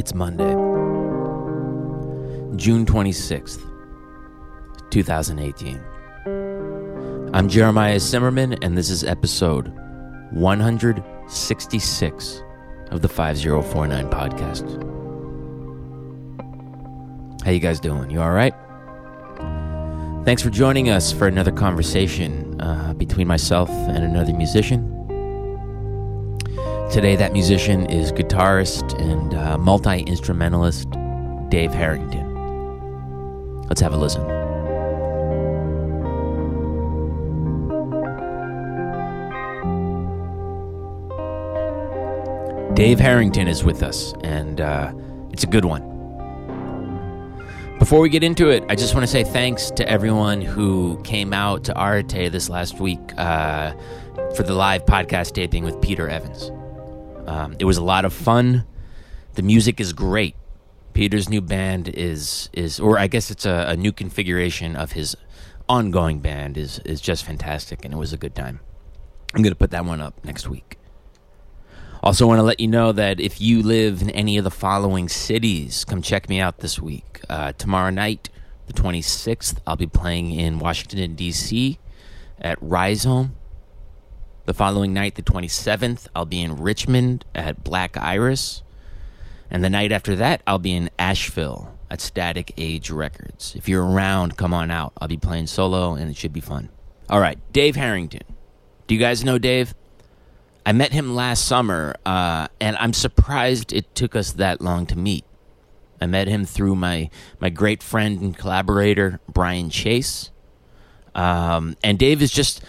It's Monday, June 26th, 2018. I'm Jeremiah Cymerman, and this is episode 166 of the 5049 podcast. How you guys doing? You all right? Thanks for joining us for another conversation uh, between myself and another musician. Today, that musician is guitarist and uh, multi instrumentalist Dave Harrington. Let's have a listen. Dave Harrington is with us, and uh, it's a good one. Before we get into it, I just want to say thanks to everyone who came out to Arete this last week uh, for the live podcast taping with Peter Evans. Um, it was a lot of fun. The music is great. Peter's new band is is, or I guess it's a, a new configuration of his ongoing band is is just fantastic, and it was a good time. I'm going to put that one up next week. Also, want to let you know that if you live in any of the following cities, come check me out this week. Uh, tomorrow night, the 26th, I'll be playing in Washington, D.C. at Rhizome. The following night, the 27th, I'll be in Richmond at Black Iris. And the night after that, I'll be in Asheville at Static Age Records. If you're around, come on out. I'll be playing solo, and it should be fun. All right, Dave Harrington. Do you guys know Dave? I met him last summer, uh, and I'm surprised it took us that long to meet. I met him through my my great friend and collaborator Brian Chase, um, and Dave is just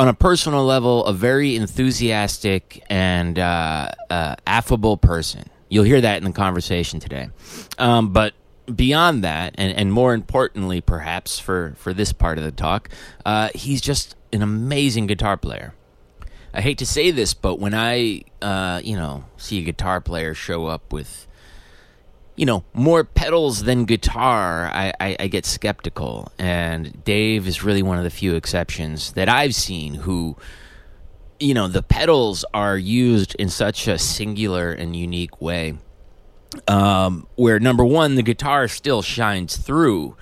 on a personal level a very enthusiastic and uh, uh, affable person. You'll hear that in the conversation today, um, but beyond that, and, and more importantly, perhaps for for this part of the talk, uh, he's just an amazing guitar player. I hate to say this, but when I, uh, you know, see a guitar player show up with, you know, more pedals than guitar, I, I, I, get skeptical. And Dave is really one of the few exceptions that I've seen who, you know, the pedals are used in such a singular and unique way. Um, where number one, the guitar still shines through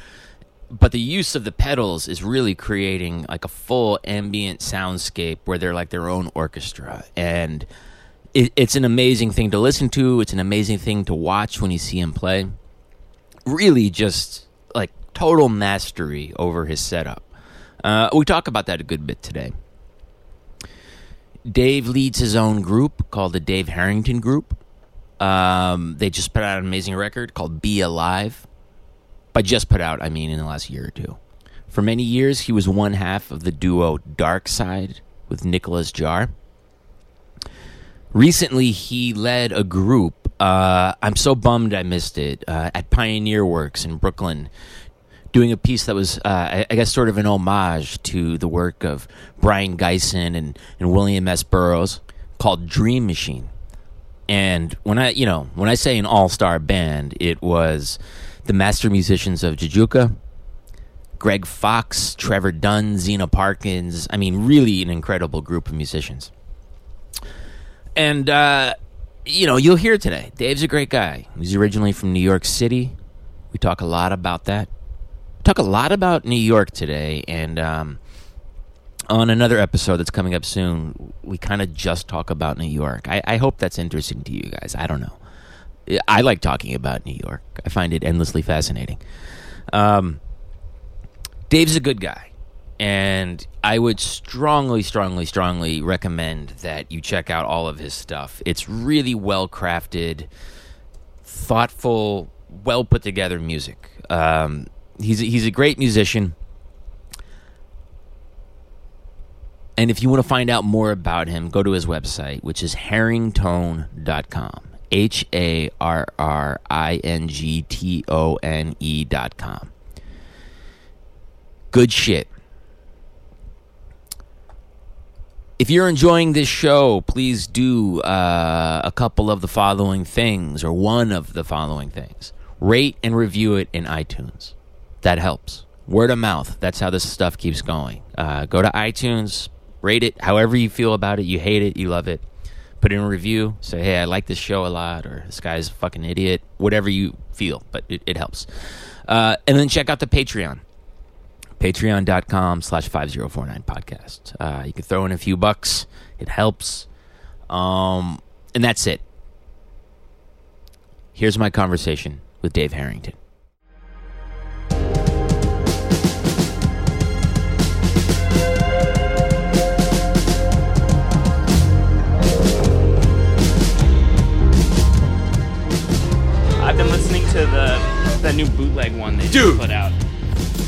but the use of the pedals is really creating like a full ambient soundscape where they're like their own orchestra and it, it's an amazing thing to listen to. It's an amazing thing to watch when you see him play. Really just like total mastery over his setup. Uh, we talk about that a good bit today. Dave leads his own group called the dave harrington group. Um, they just put out an amazing record called be alive. By just put out, I mean in the last year or two. For many years, he was one half of the duo Darkside with Nicolas Jaar. Recently, he led a group. Uh, I'm so bummed I missed it uh, at Pioneer Works in Brooklyn, doing a piece that was, uh, I guess, sort of an homage to the work of Brion Gysin and, and William S. Burroughs called Dream Machine. And when I, you know, when I say an all star band, it was the master musicians of Jajouka, Greg Fox, Trevor Dunn, Zeena Parkins. I mean, really an incredible group of musicians. And, uh, you know, you'll hear today. Dave's a great guy. He's originally from New York City. We talk a lot about that. We talk a lot about New York today. And um, on another episode that's coming up soon, we kind of just talk about New York. I, I hope that's interesting to you guys. I don't know. I like talking about New York. I find it endlessly fascinating. Um, Dave's a good guy, and I would strongly, strongly, strongly recommend that you check out all of his stuff. It's really well crafted, thoughtful, well put together music. Um, he's a, he's a great musician. And if you want to find out more about him, go to his website, which is harringtone.com. H A R R I N G T O N E dot com. Good shit. If you're enjoying this show, please do uh, a couple of the following things, or one of the following things. Rate and review it in iTunes. That helps. Word of mouth. That's how this stuff keeps going. Uh, go to iTunes, rate it however you feel about it. You hate it, you love it put in a review. Say, hey, I like this show a lot, or this guy's a fucking idiot. Whatever you feel, but it, it helps. Uh, and then check out the Patreon. Patreon.com slash 5049 podcast. Uh, you can throw in a few bucks. It helps. Um, and that's it. Here's my conversation with Dave Harrington. I've been listening to the the new bootleg one they Dude. put out.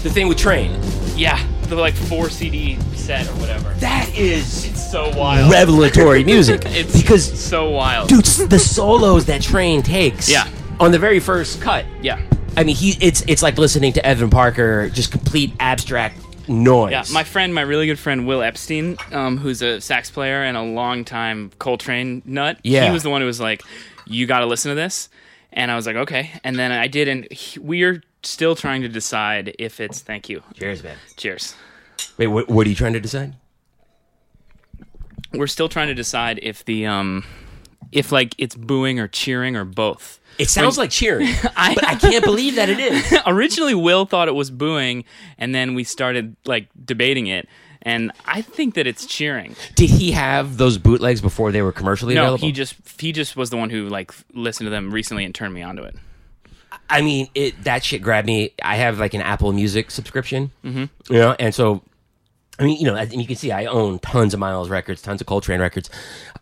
The thing with Train. Yeah, the like four CD set or whatever. That is It's so wild. revelatory music. It's because, so wild. dude, s- the solos that Train takes. Yeah. On the very first cut. Yeah, I mean, he it's it's like listening to Evan Parker, just complete abstract noise. yeah. My friend, my really good friend Will Epstein, um, who's a sax player and a longtime Coltrane nut. Yeah. he was the one who was like, "You got to listen to this," and I was like, "Okay." And then I did, and he, we're still trying to decide if it's. Thank you. Cheers, man. Cheers. Wait, what, what are you trying to decide? We're still trying to decide if the um, if like it's booing or cheering or both. It sounds like cheering, I- but I can't believe that it is. originally Will thought it was booing, and then we started like debating it. And I think that it's cheering. Did he have those bootlegs before they were commercially No, available? he just he just was the one who like listened to them recently and turned me onto it. I mean, it that shit grabbed me. I have like an Apple Music subscription, mm-hmm. you know, and so I mean, you know, and you can see I own tons of Miles records, tons of Coltrane records.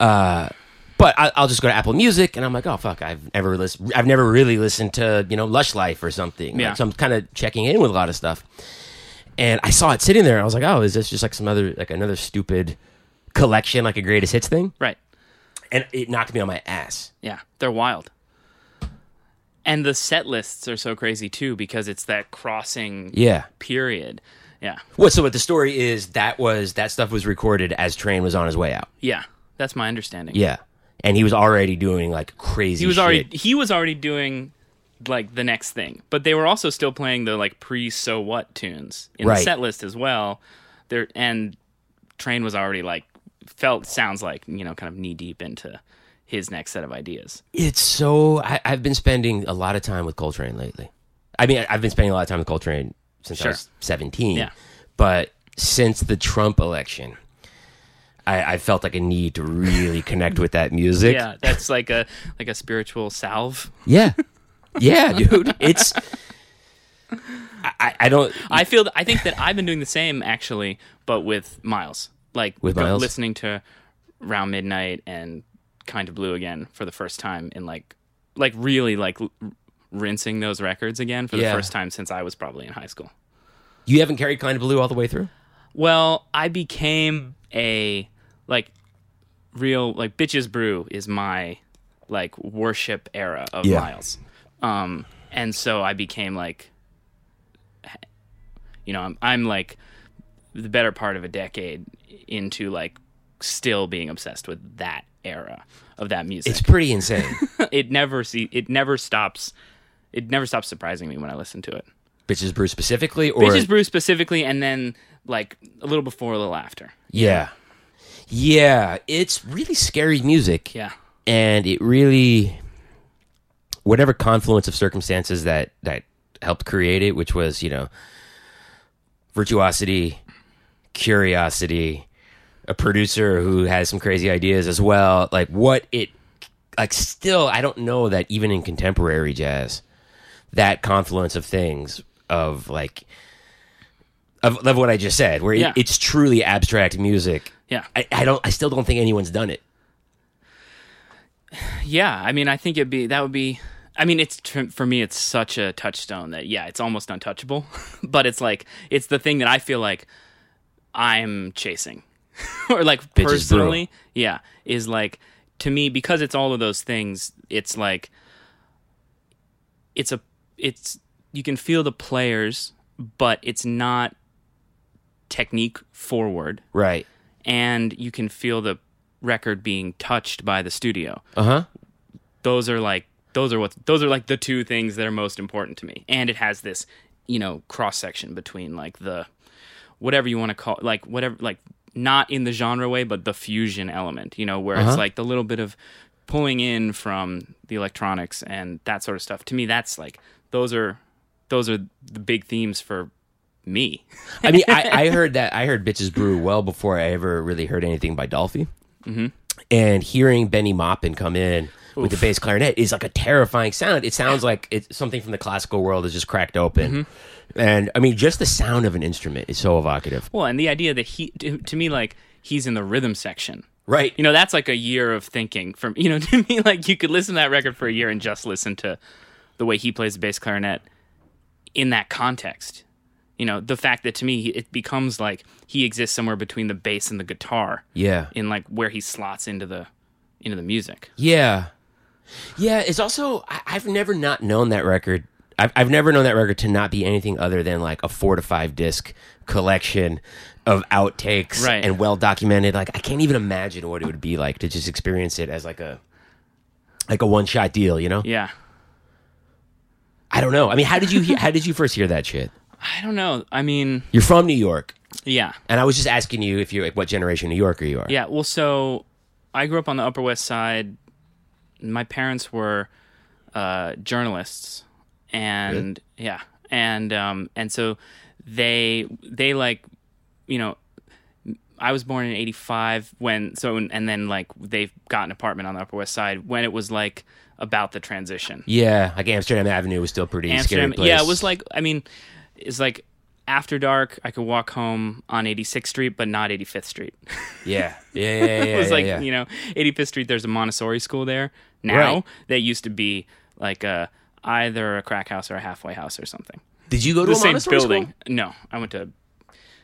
Uh, but I, I'll just go to Apple Music, and I'm like, oh fuck, I've never listened. I've never really listened to you know Lush Life or something. Like, Yeah. so I'm kind of checking in with a lot of stuff, and I saw it sitting there. and I was like, oh, is this just like some other like another stupid collection, like a greatest hits thing? Right. And it knocked me on my ass. Yeah, they're wild. And the set lists are so crazy too because it's that crossing Yeah. period. Yeah. What? So what the story is that was that stuff was recorded as Train was on his way out. Yeah. That's my understanding. Yeah, and he was already doing like crazy. He was shit. already he was already doing like the next thing. But they were also still playing the like pre so what tunes in Right. the set list as well. There and Train was already like felt sounds like, you know, kind of knee deep into his next set of ideas. It's so. I, I've been spending a lot of time with Coltrane lately. I mean, I've been spending a lot of time with Coltrane since Sure. I was seventeen. Yeah. But since the Trump election, I, I felt like a need to really connect with that music. Yeah, that's like a like a spiritual salve. Yeah. Yeah, dude. It's. I, I- I don't. I feel I think that I've been doing the same actually, but with Miles. Like With Miles? listening to Round Midnight and Kind of Blue again for the first time in like like really like l- rinsing those records again for the first time since I was probably in high school. You haven't carried Kind of Blue all the way through. Well, I became a like real like bitches brew is my like worship era of Yeah. Miles. Um and so I became like you know, I'm I'm like the better part of a decade into like still being obsessed with that era of that music. It's pretty insane. it never see it never stops it never stops surprising me when I listen to it. Bitches Brew specifically, or Bitches Brew specifically and then like a little before a little after. yeah, yeah. It's really scary music. Yeah. and it really whatever confluence of circumstances that that helped create it which was you know virtuosity curiosity a producer who has some crazy ideas as well like what it like still i don't know that even in contemporary jazz that confluence of things of like of, of what i just said where it- it's truly abstract music Yeah. I, I don't i still don't think anyone's done it Yeah, I mean, I think it'd be that would be. I mean, it's for me, it's such a touchstone that yeah, it's almost untouchable. but it's like it's the thing that I feel like I'm chasing, or like personally, yeah, is like to me because it's all of those things. It's like it's a it's you can feel the players, but it's not technique forward, right. And you can feel the record being touched by the studio. Uh-huh. Those are like those are what those are like the two things that are most important to me. And it has this you know cross section between like the whatever you want to call like whatever like not in the genre way, but the fusion element. You know, where Uh-huh. it's like the little bit of pulling in from the electronics and that sort of stuff. To me, that's like those are those are the big themes for me. I mean, I, I heard that I heard Bitches Brew well before I ever really heard anything by Dolphy. Mm-hmm. And hearing Bennie Maupin come in with the bass clarinet is like a terrifying sound. It sounds like it's something from the classical world is just cracked open. Mm-hmm. And I mean, just the sound of an instrument is so evocative. Well, and the idea that he to, to me like he's in the rhythm section. Right. You know, that's like a year of thinking from you know to me like you could listen to that record for a year and just listen to the way he plays the bass clarinet in that context. You know, the fact that to me it becomes like he exists somewhere between the bass and the guitar yeah. in like where he slots into the into the music. Yeah. Yeah, it's also I, I've never not known that record. I've I've never known that record to not be anything other than like a four to five disc collection of outtakes Right. and well documented. Like I can't even imagine what it would be like to just experience it as like a like a one shot deal. You know? Yeah. I don't know. I mean, how did you hear, how did you first hear that shit? I don't know. I mean, You're from New York, yeah. and I was just asking you if you like what generation New Yorker you are. Yeah, well, so I grew up on the Upper West Side. My parents were uh, journalists, and yeah, and um, and so they they like you know. I was born in '85 when so and then like they've got an apartment on the Upper West Side when it was like about the transition. Yeah, like Amsterdam Avenue was still pretty Amsterdam. Yeah, it was like I mean, it's like after dark. I could walk home on 86th Street, but not 85th Street. yeah, yeah, yeah, yeah. it was yeah, like yeah. you know 85th Street. There's a Montessori school there now. Right. That used to be like a either a crack house or a halfway house or something. Did you go to The a same Montessori building. school? No, I went to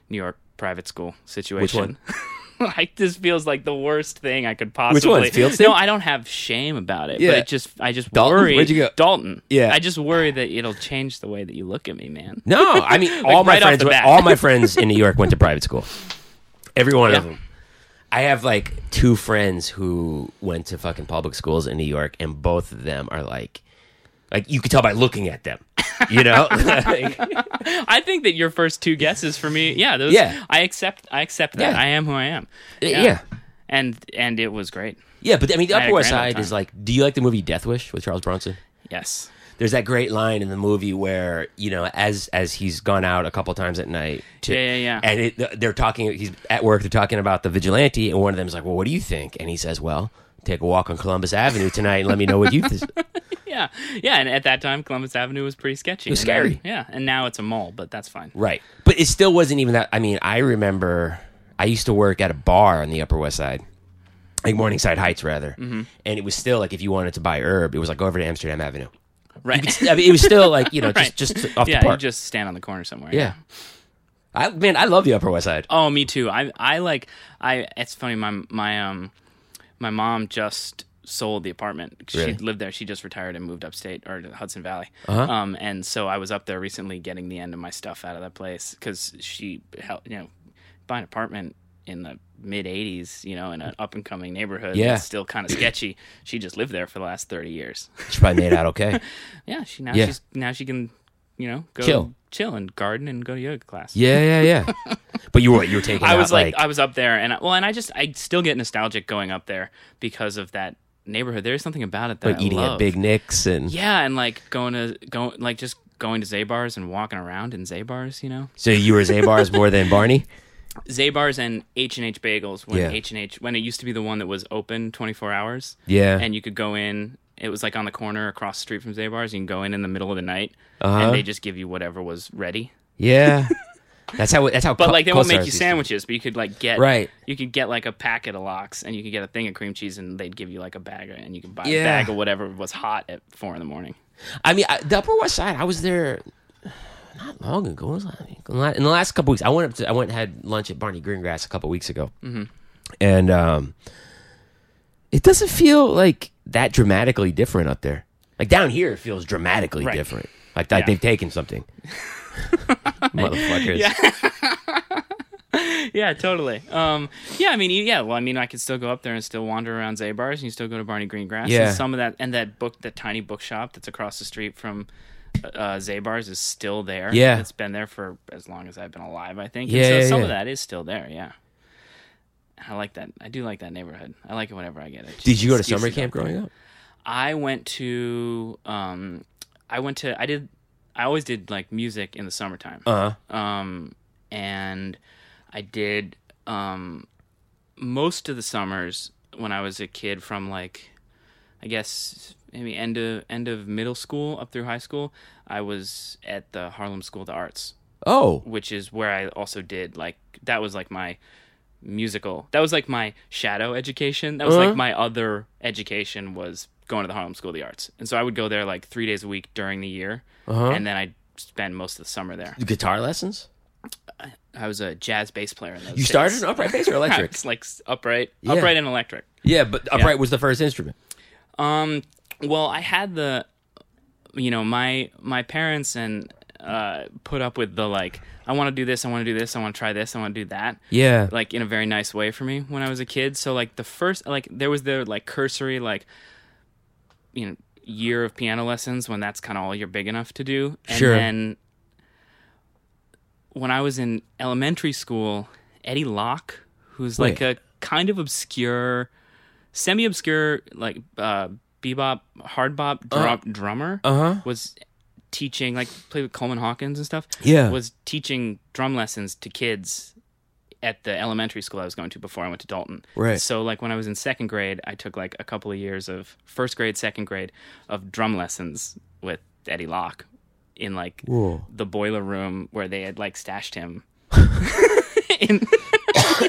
New York private school situation. one? like this feels like the worst thing I could possibly. one? Fieldston? No, I don't have shame about it. Yeah. But it just I just Dalton? worry. Where'd you go? Dalton. Yeah. I just worry that it'll change the way that you look at me, man. No, I mean all my right friends. went- all my friends in New York went to private school. Every one of them. I have like two friends who went to fucking public schools in New York, and both of them are like, like you could tell by looking at them. You know, Like, I think that your first two guesses for me, yeah, those, Yeah. I accept. I accept that. Yeah. I am who I am. yeah. and and it was great. yeah. But I mean, the I Upper West Side is like. Do you like the movie Death Wish with Charles Bronson? Yes. There's that great line in the movie where you know, as as he's gone out a couple times at night, to, Yeah, yeah, yeah. and it, they're talking. He's at work. They're talking about the vigilante, and one of them's like, "Well, what do you think?" And he says, "Well, take a walk on Columbus Avenue tonight, and let me know what you think." Yeah, yeah, and at that time, Columbus Avenue was pretty sketchy. was And then- scary. yeah, and now it's a mall, but that's fine. right, but it still wasn't even that. I mean, I remember I used to work at a bar on the Upper West Side. Like Morningside Heights, rather, Mm-hmm. and it was still like if you wanted to buy herb, it was like go over to Amsterdam Avenue. Right. I mean, it was still like you know Right. just just off yeah, the you park. just stand on the corner somewhere. yeah, I man, I love the Upper West Side. Oh, me too. I I like I. It's funny. My my um my mom just sold the apartment. She Really? lived there. She just retired and moved upstate or to Hudson Valley. Uh-huh. Um, and so I was up there recently getting the end of my stuff out of that place because she. You know, buy an apartment in the mid '80s. You know, in an up and coming neighborhood. Yeah. that's still kind of sketchy. She just lived there for the last thirty years. She probably made out okay. yeah. She now Yeah. she's now she can you know go Chill. chill and garden and go to yoga class. Yeah, yeah, yeah. but you were you were taking. I out, was like, I was up there, and I, well, and I just I still get nostalgic going up there because of that neighborhood. There's something about it that like eating at Big Nick's and yeah, and like going to going like just going to Zabar's and walking around in Zabar's, you know, so you were Zabar's more than Barney. Zabar's and H and H Bagels when H and H when it used to be the one that was open 24 hours, Yeah, and you could go in. It was like on the corner across the street from Zabar's. You can go in in the middle of the night, Uh-huh. and they just give you whatever was ready. yeah. That's how. That's how. But Co- like they won't make you sandwiches, but you could like get Right. You could get like a packet of lox, and you could get a thing of cream cheese, and they'd give you like a bag, and you could buy Yeah. a bag of whatever was hot at four in the morning. I mean, I, the Upper West Side. I was there not long ago. In the last couple weeks, I went up to. I went and had lunch at Barney Greengrass a couple weeks ago, mm-hmm. and um, it doesn't feel like that dramatically different up there. Like down here, it feels dramatically Right. different. Like, Yeah. they've taken something. Motherfuckers. Yeah, totally. Um, yeah, I mean, yeah. Well, I mean, I could still go up there and still wander around Zabar's, and you still go to Barney Greengrass. Yeah. and some of that and that book, that tiny bookshop that's across the street from uh, Zabar's is still there. Yeah. it's been there for as long as I've been alive, I think. Yeah, and so yeah, some yeah. of that is still there. Yeah, I like that. I do like that neighborhood. I like it whenever I get it. Did you go to summer camp growing up? I went to um I went to I did I always did like music in the summertime. Uh huh. Um and I did um most of the summers when I was a kid from like I guess maybe end of end of middle school up through high school, I was at the Harlem School of the Arts, Oh, which is where I also did like that was like my musical. That was like my shadow education. That was Uh-huh. like my other education was going to the Harlem School of the Arts. And so I would go there like 3 days a week during the year Uh-huh. and then I'd spend most of the summer there. guitar lessons. I was a jazz bass player in those You days. started an upright bass or electric? It's like upright, Yeah. upright and electric. yeah, but upright was the first instrument. Um, well, I had the, you know, my my parents and uh put up with the like, I want to do this, I want to do this, I want to try this, I want to do that, Yeah. like in a very nice way for me when I was a kid. So like the first, like there was the like cursory like, you know, year of piano lessons when that's kind of all you're big enough to do, and Sure. then when I was in elementary school, Eddie Locke, who's like a kind of obscure, semi-obscure, like uh, bebop, hard bop drum- drummer, Uh huh. was teaching, like played with Coleman Hawkins and stuff. Yeah. was teaching drum lessons to kids at the elementary school I was going to before I went to Dalton. Right. So like when I was in second grade, I took like a couple of years of first grade, second grade of drum lessons with Eddie Locke in like Whoa. the boiler room where they had like stashed him. in,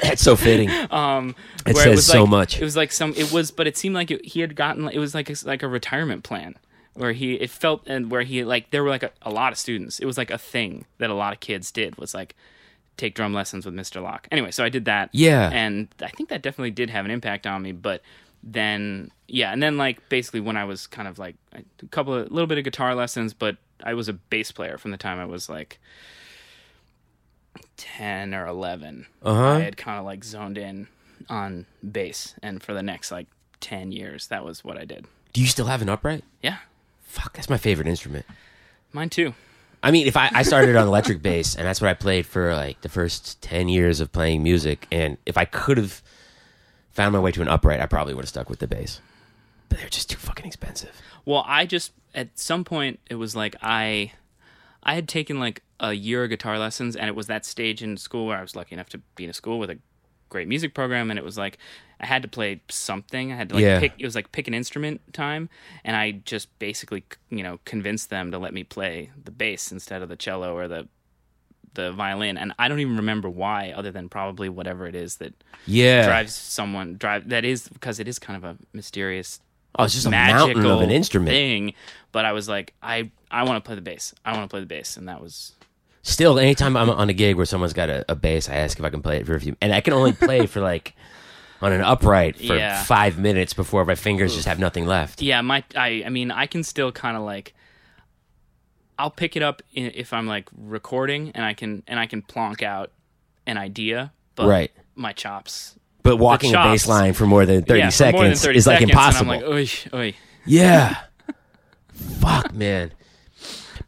That's so fitting. um, It where says was so like- much. It was like some. It was, but it seemed like it, he had gotten. It was like a, like a retirement plan where he. It felt and where he like there were like a, a lot of students. It was like a thing that a lot of kids did was like take drum lessons with Mr. Locke. Anyway, so I did that. Yeah. and I think that definitely did have an impact on me. But then yeah, and then like basically when I was kind of like a couple of a little bit of guitar lessons, but I was a bass player from the time I was like. 10 or 11 Uh-huh. i had kind of like zoned in on bass and for the next like 10 years that was what i did Do you still have an upright? yeah Fuck, that's my favorite instrument. mine too I mean, if I, I started on electric bass, and that's what I played for like the first ten years of playing music, and if I could have found my way to an upright, I probably would have stuck with the bass. But they're just too fucking expensive. well i just at some point it was like i i had taken like a year of guitar lessons and it was that stage in school where i was lucky enough to be in a school with a great music program and it was like i had to play something i had to like Yeah. pick it was like pick an instrument time and i just basically you know convinced them to let me play the bass instead of the cello or the the violin and i don't even remember why other than probably whatever it is that Yeah. drives someone drive that is because it is kind of a mysterious oh, it's just a mountain of an instrument. thing but i was like i i want to play the bass i want to play the bass and that was Still, anytime I'm on a gig where someone's got a, a bass, I ask if I can play it for a few, and I can only play for like on an upright for Yeah. five minutes before my fingers just have nothing left. yeah my i i mean i can still kind of like i'll pick it up i- if i'm like recording and i can and i can plonk out an idea but Right. my chops But walking a chops. bass line for more than thirty yeah, seconds than 30 is like seconds, impossible. and i'm like oy, oy. Yeah. Fuck, man.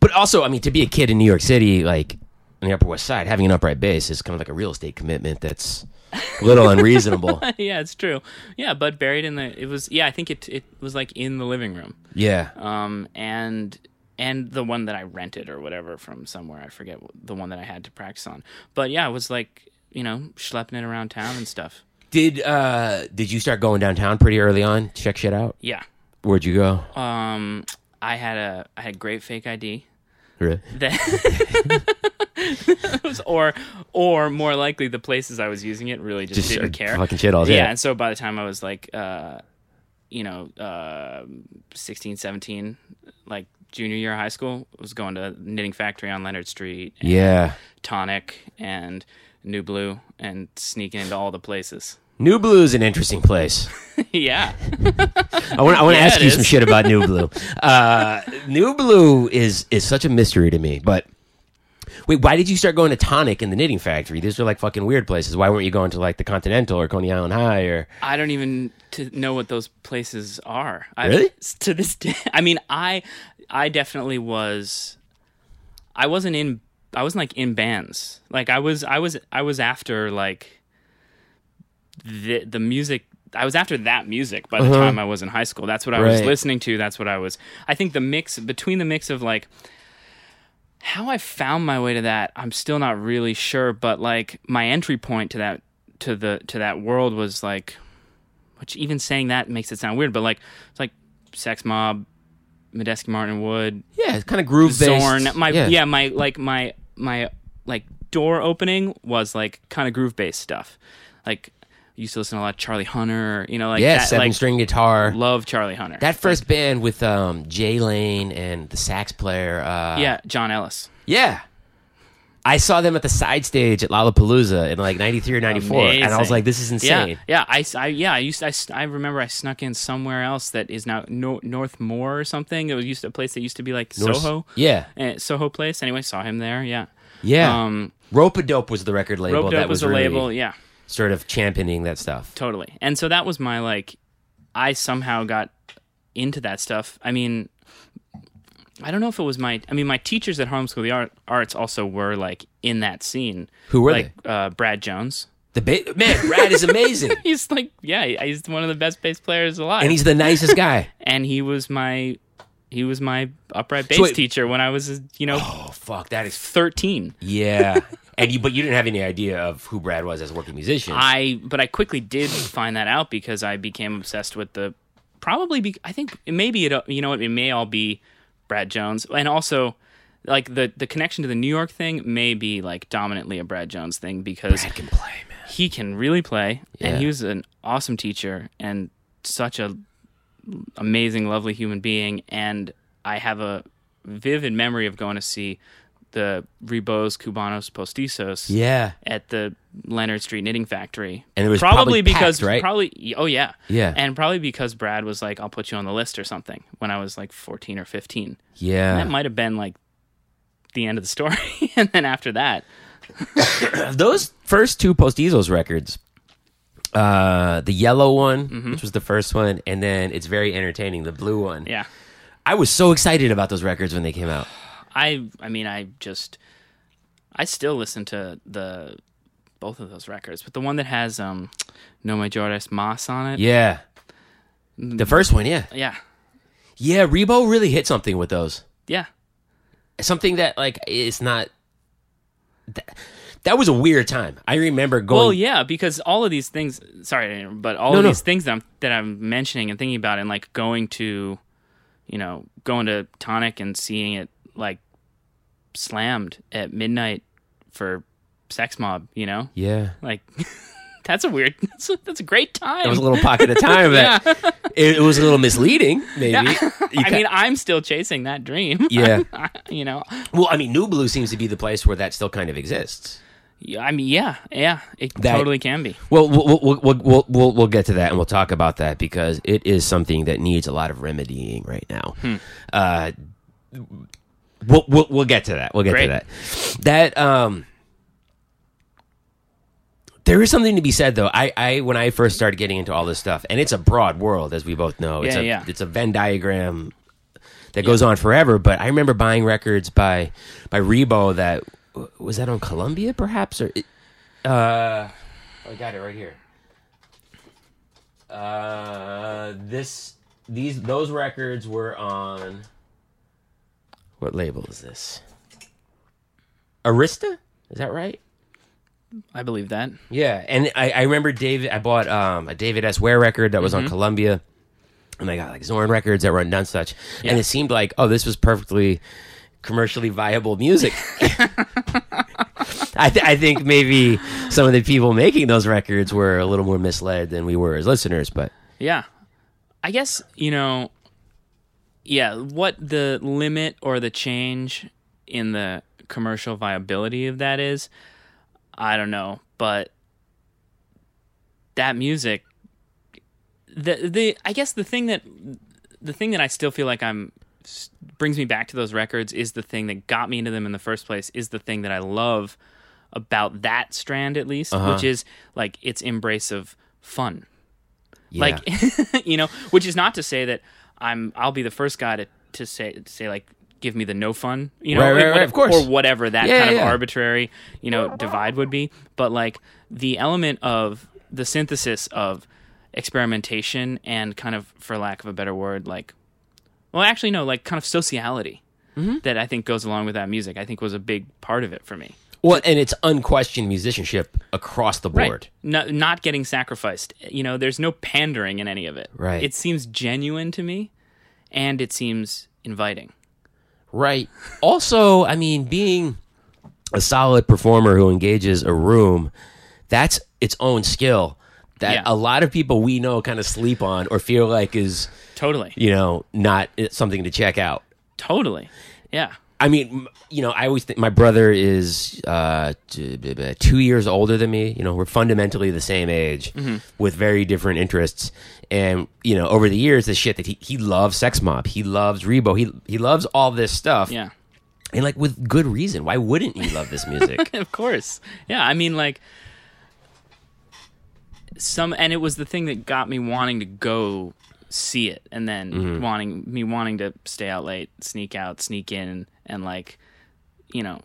But also, I mean, to be a kid in New York City, like on the Upper West Side, having an upright bass is kind of like a real estate commitment that's a little unreasonable. yeah it's true yeah but buried in the it was yeah i think it it was like in the living room Yeah. um, and and the one that I rented or whatever from somewhere. I forget the one that I had to practice on. But yeah, it was like you know schlepping it around town and stuff. Did uh did you start going downtown pretty early on? to Check shit out. Yeah. Where'd you go? Um, I had a I had great fake ID. Really? That or or more likely the places I was using it really just, Just didn't care. fucking shit all yeah. day. and so by the time I was like uh you know uh 16 17 like junior year of high school I was going to knitting factory on Leonard Street and Yeah. Tonic and Nublu and sneaking into all the places. Nublu is an interesting place. yeah. I want I want to Yeah, ask you is. some shit about Nublu. Uh, Nublu is is such a mystery to me. But wait, why did you start going to Tonic and the Knitting Factory? These are like fucking weird places. Why weren't you going to like the Continental or Coney Island High or? I don't even to know what those places are. I, Really? To this day, I mean, I, I definitely was. I wasn't in. I wasn't like in bands. Like I was. I was. I was after like the the music. I was after that music by the time I was in high school. That's what I was Uh-huh. Listening to. That's what I was. I think the mix between the mix of like how I found my way to that, I'm still not really sure. But like my entry point to that to the to that world was like, which even saying that makes it sound weird. But like it's like Sex Mob, Medeski Martin Wood, Yeah, it's kind of groove based. Zorn. My yeah. my like my my like door opening was like kind of groove based stuff. Like used to listen to a lot of Charlie Hunter. You know, like yeah, that, seven like, string guitar. Love Charlie Hunter. That first band with um, Jay Lane and the sax player. Uh, yeah, John Ellis. yeah. I saw them at the side stage at Lollapalooza in like '93 or '94, and I was like, "This is insane." Yeah, yeah. I, I yeah. I used. I, s- I remember I snuck in somewhere else that is now no, North Moor or something. It was used to a place that used to be like North- Soho. Yeah, Eh, Soho place. Anyway, saw him there. Yeah. yeah. Um, Rope a Dope was the record label Rope that Dope was a really label. Yeah. Sort of championing that stuff. Totally. And so that was my like I somehow got into that stuff. I mean I don't know if it was my I mean my teachers at Harlem School of the Art, Arts also were like in that scene. Who were like uh Brad Jones. The ba- man, Brad is amazing, He's like yeah, he's one of the best bass players alive. and he's the nicest guy. and he was my he was my upright bass wait- teacher when I was you know Oh fuck, that is 13. yeah. and you, but you didn't have any idea of who Brad was as a working musician. I but I quickly did find that out because I became obsessed with the probably be, I think maybe it you know it may all be Brad Jones and also like the the connection to the New York thing may be like dominantly a Brad Jones thing because Brad can play, man. he can really play Yeah. and he was an awesome teacher and such a amazing lovely human being and I have a vivid memory of going to see the Ribot's Cubanos Postizos Yeah, at the Leonard Street Knitting Factory. And it was probably, probably because packed, right? probably oh yeah Yeah. and probably because Brad was like I'll put you on the list or something when I was like fourteen or fifteen. yeah. That might have been like the end of the story, and then after that, those first two Postizos records, uh, the yellow one, which was the first one, and then it's very entertaining, the blue one. yeah, I was so excited about those records when they came out. I I mean I just I still listen to the both of those records, but the one that has um No Mayores Mas on it, Yeah. The first one, yeah. yeah, Yeah, Ribot really hit something with those. yeah. Something that, like, is not. That, that was a weird time. I remember going. Well, yeah, because all of these things. Sorry, but all No, of no. these things that I'm that I'm mentioning and thinking about, and like going to, you know, going to Tonic and seeing it like slammed at midnight for Sex Mob. You know, Yeah. like that's a weird. That's a, that's a great time. It was a little pocket of time that it, it was a little misleading, maybe. You I ca- mean, I'm still chasing that dream. Yeah. you know. well, I mean, New Blue seems to be the place where that still kind of exists. Yeah, I mean, yeah, yeah, it That- totally can be. Well, we'll, we'll, we'll, we'll, we'll, we'll get to that and we'll talk about that because it is something that needs a lot of remedying right now. Hmm. Uh, we'll, we'll, we'll get to that. We'll get Great. to that. That, um, there is something to be said though. I, I, when I first started getting into all this stuff, and it's a broad world, as we both know. It's Yeah, a, yeah. it's a Venn diagram that goes on forever. But I remember buying records by, by Ribot that, was that on Columbia perhaps? Or, uh, I got it right here. Uh, this these those records were on. What label is this? Arista, is that right? I believe that. Yeah, and I, I remember David. I bought um, a David S. Ware record that was on Columbia, and I got like Zorn records that were on None Yeah. and it seemed like oh, this was perfectly commercially viable music. I, th- I think maybe some of the people making those records were a little more misled than we were as listeners, but Yeah. I guess, you know, yeah, what the limit or the change in the commercial viability of that is, I don't know, but that music the the I guess the thing that the thing that I still feel like I'm brings me back to those records is the thing that got me into them in the first place is the thing that I love about that strand at least, uh-huh. which is like its embrace of fun yeah. like you know which is not to say that i'm i'll be the first guy to to say to say like give me the no fun you know Right, right, like, right, of course. or whatever that Yeah, kind of yeah. arbitrary you know divide would be but like the element of the synthesis of experimentation and kind of, for lack of a better word, like, well, actually, no, like kind of sociality mm-hmm. that I think goes along with that music. I think was a big part of it for me. Well, and it's unquestioned musicianship across the board. Right. Not, not getting sacrificed. You know, there's no pandering in any of it. Right. It seems genuine to me, and it seems inviting. Right. Also, I mean, being a solid performer who engages a room, that's its own skill that Yeah. a lot of people we know kind of sleep on or feel like is, Totally. you know, not eh, something to check out. Totally. Yeah. I mean, you know, I always think my brother is uh, t- b- b- two years older than me. You know, we're fundamentally the same age with very different interests. And you know, over the years, the shit that he he loves Sex Mob, he loves Ribot, he he loves all this stuff. Yeah. and like with good reason. Why wouldn't you love this music? of course. Yeah, I mean like some and it was the thing that got me wanting to go see it and then Mm-hmm. wanting me wanting to stay out late, sneak out, sneak in and like you know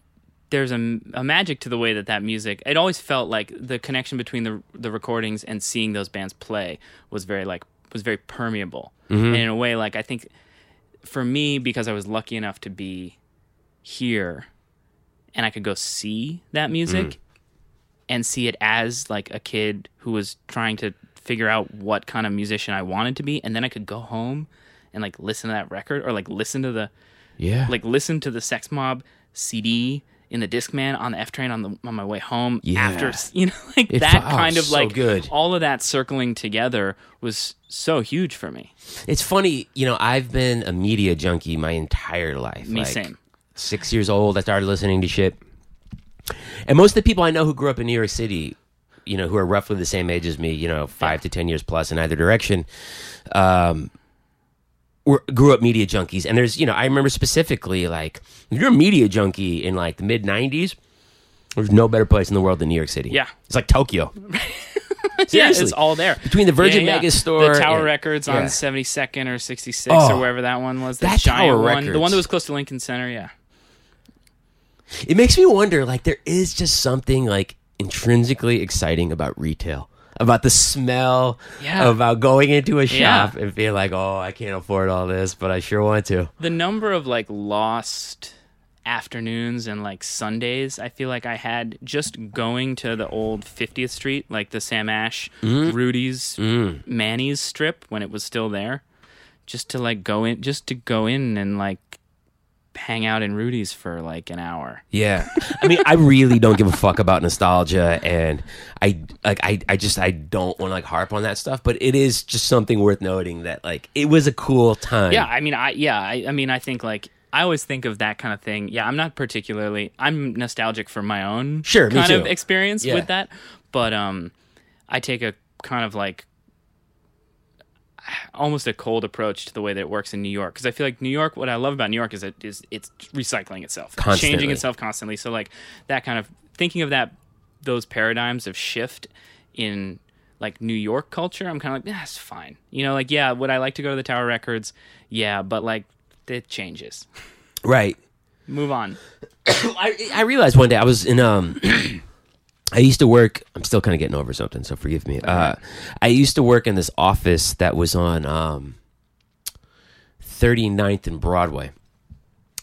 there's a, a magic to the way that that music it always felt like the connection between the the recordings and seeing those bands play was very like was very permeable Mm-hmm. and in a way like i think for me because i was lucky enough to be here and i could go see that music Mm. and see it as like a kid who was trying to figure out what kind of musician i wanted to be and then i could go home and like listen to that record or like listen to the yeah, like listen to the Sex Mob CD in the Discman on the F train on the on my way home Yeah. after you know like It that fe- oh, kind of so like good. all of that circling together was so huge for me. it's funny. You know, I've been a media junkie my entire life. Me Like, same. Six years old, I started listening to shit. And most of the people I know who grew up in New York City, you know, who are roughly the same age as me, you know, five to ten years plus in either direction, um, were grew up media junkies. And there's, you know, I remember specifically like if you're a media junkie in like the mid '90s, there's no better place in the world than New York City. Yeah. it's like Tokyo. Yeah, it's all there Between the Virgin Yeah, yeah. Megastore the Tower and- Records on Seventy Second or Sixty Six Oh, or wherever that one was. The that giant Tower one, the one that was close to Lincoln Center. Yeah, It makes me wonder, like, there is just something like intrinsically exciting about retail, about the smell, Yeah. about going into a Yeah. shop and being like, oh, I can't afford all this, but I sure want to. the number of like lost afternoons and like Sundays I feel like I had just going to the old 50th Street, like the Sam Ash, Mm. Rudy's, Manny's strip when it was still there, just to like go in, just to go in and like hang out in Rudy's for like an hour. Yeah, I mean, I really don't give a fuck about nostalgia, and I like, I, I just, I don't want to like harp on that stuff. But it is just something worth noting that like it was a cool time. Yeah, I mean, I yeah, I, I mean, I think like I always think of that kind of thing. Yeah, I'm not particularly. I'm nostalgic for my own Sure, kind of experience Yeah. with that, but um, I take a kind of like almost a cold approach to the way that it works in New York because I feel like New York. What I love about New York is it is it's recycling itself, Constantly. changing itself constantly. So like that kind of thinking of that those paradigms of shift in like New York culture, I'm kind of like that's fine. You know, like yeah, would I like to go to the Tower Records? Yeah, but like it changes. right. Move on. I, I realized one day I was in um I used to work I'm still kind of getting over something so forgive me. Uh I used to work in this office that was on um 39th and Broadway.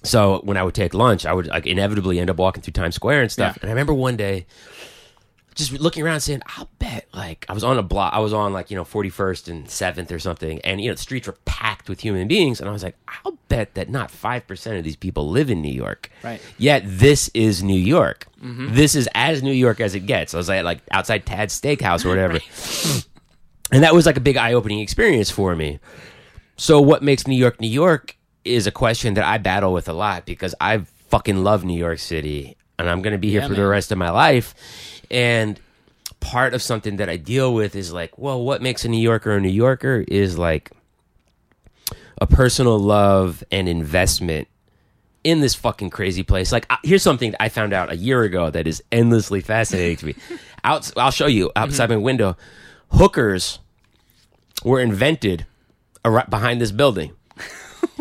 So when I would take lunch, I would like inevitably end up walking through Times Square and stuff. Yeah. And I remember one day just looking around saying, I'll bet like I was on a block I was on like, you know, 41st and 7th or something and you know, the streets were packed with human beings and I was like, I'll bet that not 5% of these people live in New York. Right. Yet this is New York. Mm-hmm. This is as New York as it gets. I was like, like outside Tad's Steakhouse or whatever. and that was like a big eye opening experience for me. So what makes New York New York is a question that I battle with a lot because I fucking love New York City and I'm going to be here Yeah, for the rest of my life. And part of something that I deal with is like, well, what makes a New Yorker a New Yorker is like a personal love and investment in this fucking crazy place. Like, here's something I found out a year ago that is endlessly fascinating to me. Out, I'll show you outside mm-hmm. my window. Hookers were invented behind this building.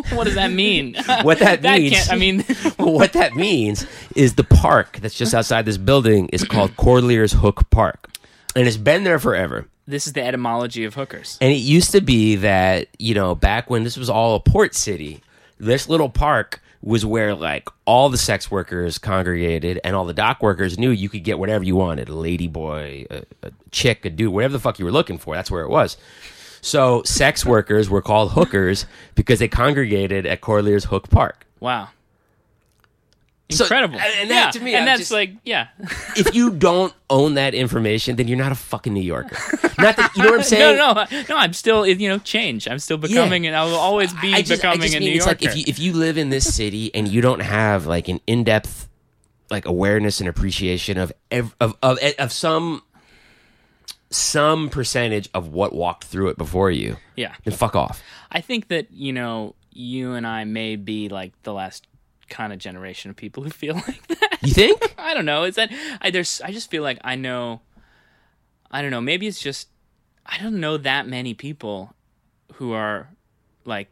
What does that mean? What that, that means. I mean, what that means is the park that's just outside this building is called Corlear's Hook Park. and it's been there forever. This is the etymology of hookers. And it used to be that, you know, back when this was all a port city, this little park was where like all the sex workers congregated and all the dock workers knew you could get whatever you wanted a lady boy, a, a chick, a dude, whatever the fuck you were looking for. That's where it was. So sex workers were called hookers because they congregated at Corlear's Hook Park. Wow. So- Incredible. and that yeah. to me, and I'm that's just- like, yeah. If you don't own that information, then you're not a fucking New Yorker. Not that you know what I'm saying. no, no, no. I'm still, you know, change. I'm still becoming, and I will always be I just, I becoming just a mean New it's Yorker. like if you if you live in this city and you don't have like an in depth like awareness and appreciation of ev- of of of some some percentage of what walked through it before you, yeah. then fuck off. I think that you know, you and I may be like the last kind of generation of people who feel like that. You think? I don't know. Is that I there's I just feel like I know I don't know, maybe it's just I don't know that many people who are like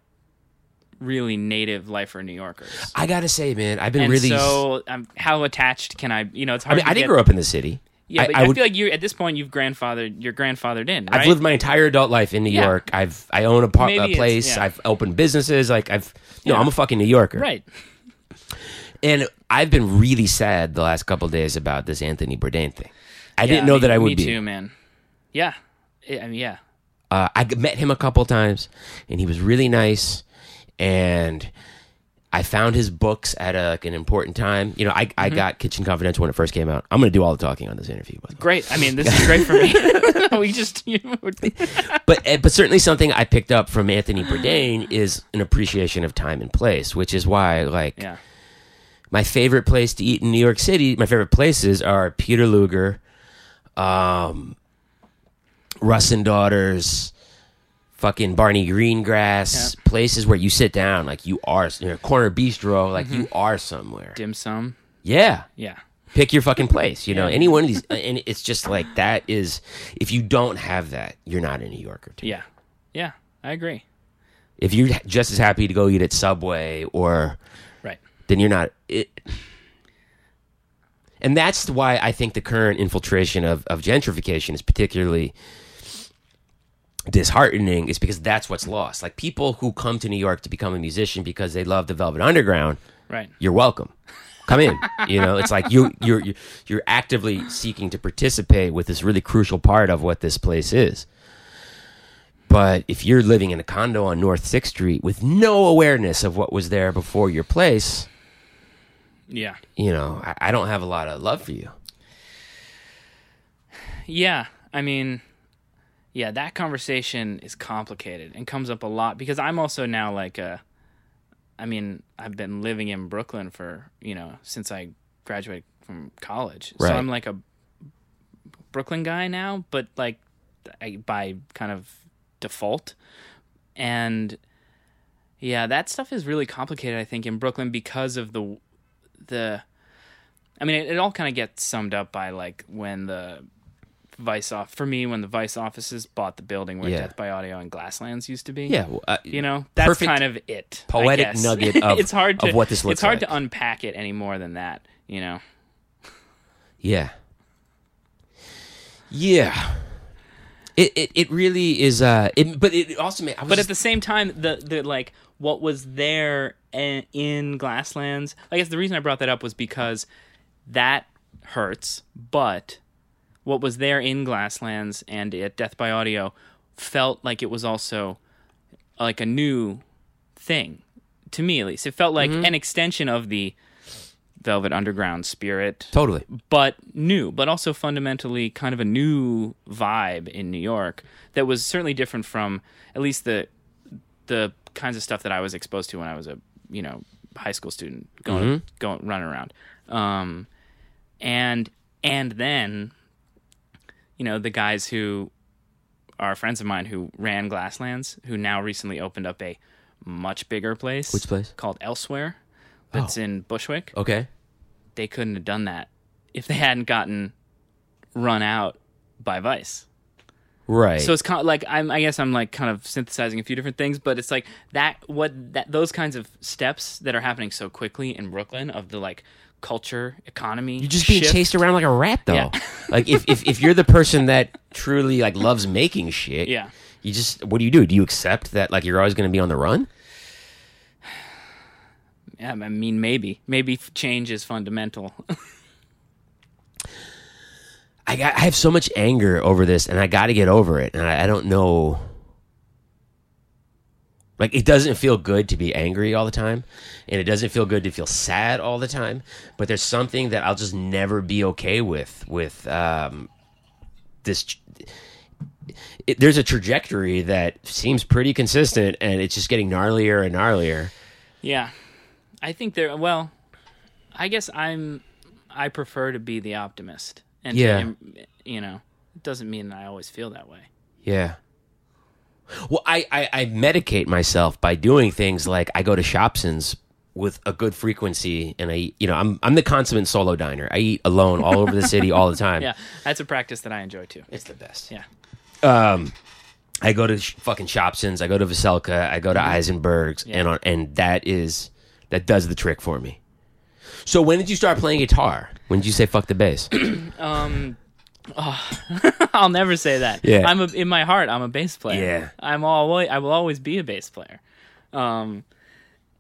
really native lifer New Yorkers. I gotta say, man, I've been And really. so um, how attached can I you know, it's I hard mean, to I didn't get- grow up in the city. Yeah, I- but I I, would- feel like you at this point you've grandfathered you're grandfathered in, right? I've lived my entire adult life in New Yeah. York. I've I own a, par- a place. yeah. I've opened businesses. Like I've, know, Yeah. I'm a fucking New Yorker. right. And I've been really sad the last couple of days about this Anthony Bourdain thing. I didn't know that I would me be. too, man. Yeah. I I mean, yeah. Uh, I met him a couple times, and he was really nice. And I found his books at a, like an important time. You know, I, Mm-hmm. I got Kitchen Confidential when it first came out. I'm going to do all the talking on this interview, by the way. Great. I mean, this is great for me. we just you know, but eh, but certainly something I picked up from Anthony Bourdain is an appreciation of time and place, which is why like yeah. my favorite place to eat in New York City, my favorite places are Peter Luger, um, Russ and Daughters, fucking Barney Greengrass, places where you sit down like you are, you know, corner bistro, like you mm-hmm. are somewhere. Dim sum. Yeah. Yeah. Pick your fucking place, you know. Yeah. Any one of these, and it's just like that is. If you don't have that, you're not a New Yorker. To me. Yeah. Yeah. I agree. If you're just as happy to go eat at Subway or Right. then you're not it and that's why I think the current infiltration of, of gentrification is particularly disheartening is because that's what's lost. Like people who come to New York to become a musician because they love the Velvet Underground, Right. you're welcome. Come in. you know, it's like you you're you're actively seeking to participate with this really crucial part of what this place is. But if you're living in a condo on North Sixth Street with no awareness of what was there before your place, Yeah. you know, I, I don't have a lot of love for you. Yeah. I mean, yeah, that conversation is complicated and comes up a lot because I'm also now like a I mean, I've been living in Brooklyn for, you know, since I graduated from college. Right. So I'm like a Brooklyn guy now, but like I, by kind of default. And yeah, that stuff is really complicated I think in Brooklyn because of the the I mean, it, it all kind of gets summed up by like when the Vice off for me when the Vice offices bought the building where Yeah. Death by Audio and Glasslands used to be. Yeah, well, uh, you know that's kind of it. Poetic nugget of- it's hard to what this looks It's hard like. to unpack it any more than that. You know. Yeah. Yeah. It, it, it really is uh it, but it also made But at the same time, the the like what was there in Glasslands. I guess the reason I brought that up was because that hurts, but what was there in Glasslands and at Death by Audio felt like it was also like a new thing to me at least. It felt like an extension of the Velvet Underground spirit. Totally. But new, but also fundamentally kind of a new vibe in New York that was certainly different from at least the the kinds of stuff that I was exposed to when I was a you know high school student going going running around, um, and and then you know the guys who are friends of mine who ran Glasslands who now recently opened up a much bigger place. Which place? Called Elsewhere. That's oh. in Bushwick okay. they couldn't have done that if they hadn't gotten run out by Vice. Right. So it's kind of like I'm, I guess I'm like kind of synthesizing a few different things, but it's like that what that those kinds of steps that are happening so quickly in Brooklyn of the like culture economy. You're just being shift. chased around like a rat, though. Yeah. like if, if if you're the person that truly like loves making shit, Yeah. You just what do you do? Do you accept that like you're always going to be on the run? Yeah, I mean, maybe, maybe change is fundamental. I got I have so much anger over this, and I got to get over it, and I, I don't know. Like it doesn't feel good to be angry all the time, and it doesn't feel good to feel sad all the time. But there's something that I'll just never be okay with. With um, this, it, there's a trajectory that seems pretty consistent, and it's just getting gnarlier and gnarlier. yeah, I think there. Well, I guess I'm. I prefer to be the optimist, and Yeah. im- you know, it doesn't mean I always feel that way. Yeah. Well, I, I, I medicate myself by doing things like I go to Shopsin's with a good frequency, and I, eat- you know, I'm I'm the consummate solo diner. I eat alone all over the city all the time. Yeah, that's a practice that I enjoy too. it's the best. Yeah, Um, I go to sh- fucking Shopsin's. I go to Veselka. I go to Eisenberg's, and on, and that is that does the trick for me. So when did you start playing guitar? When did you say fuck the bass? I'll never say that. Yeah. I'm a, in my heart. I'm a bass player. Yeah. I'm always. I will always be a bass player. Um,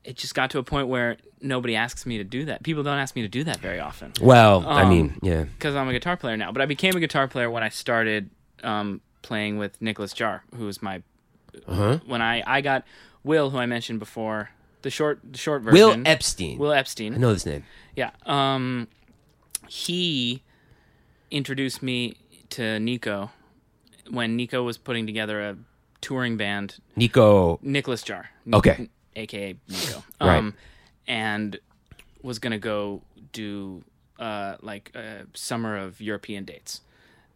it just got to a point where nobody asks me to do that. People don't ask me to do that very often. well, I mean, yeah. because I'm a guitar player now. But I became a guitar player when I started um, playing with Nicolas Jaar, who was my Uh-huh. when I I got Will, who I mentioned before, the short the short version. Will Epstein. Will Epstein. I know this name. Yeah. Um, he introduced me to Nico when Nico was putting together a touring band. Nico. Nicolas Jaar. Okay. AKA Nico. Right. Um, and was gonna go do uh, like a summer of European dates.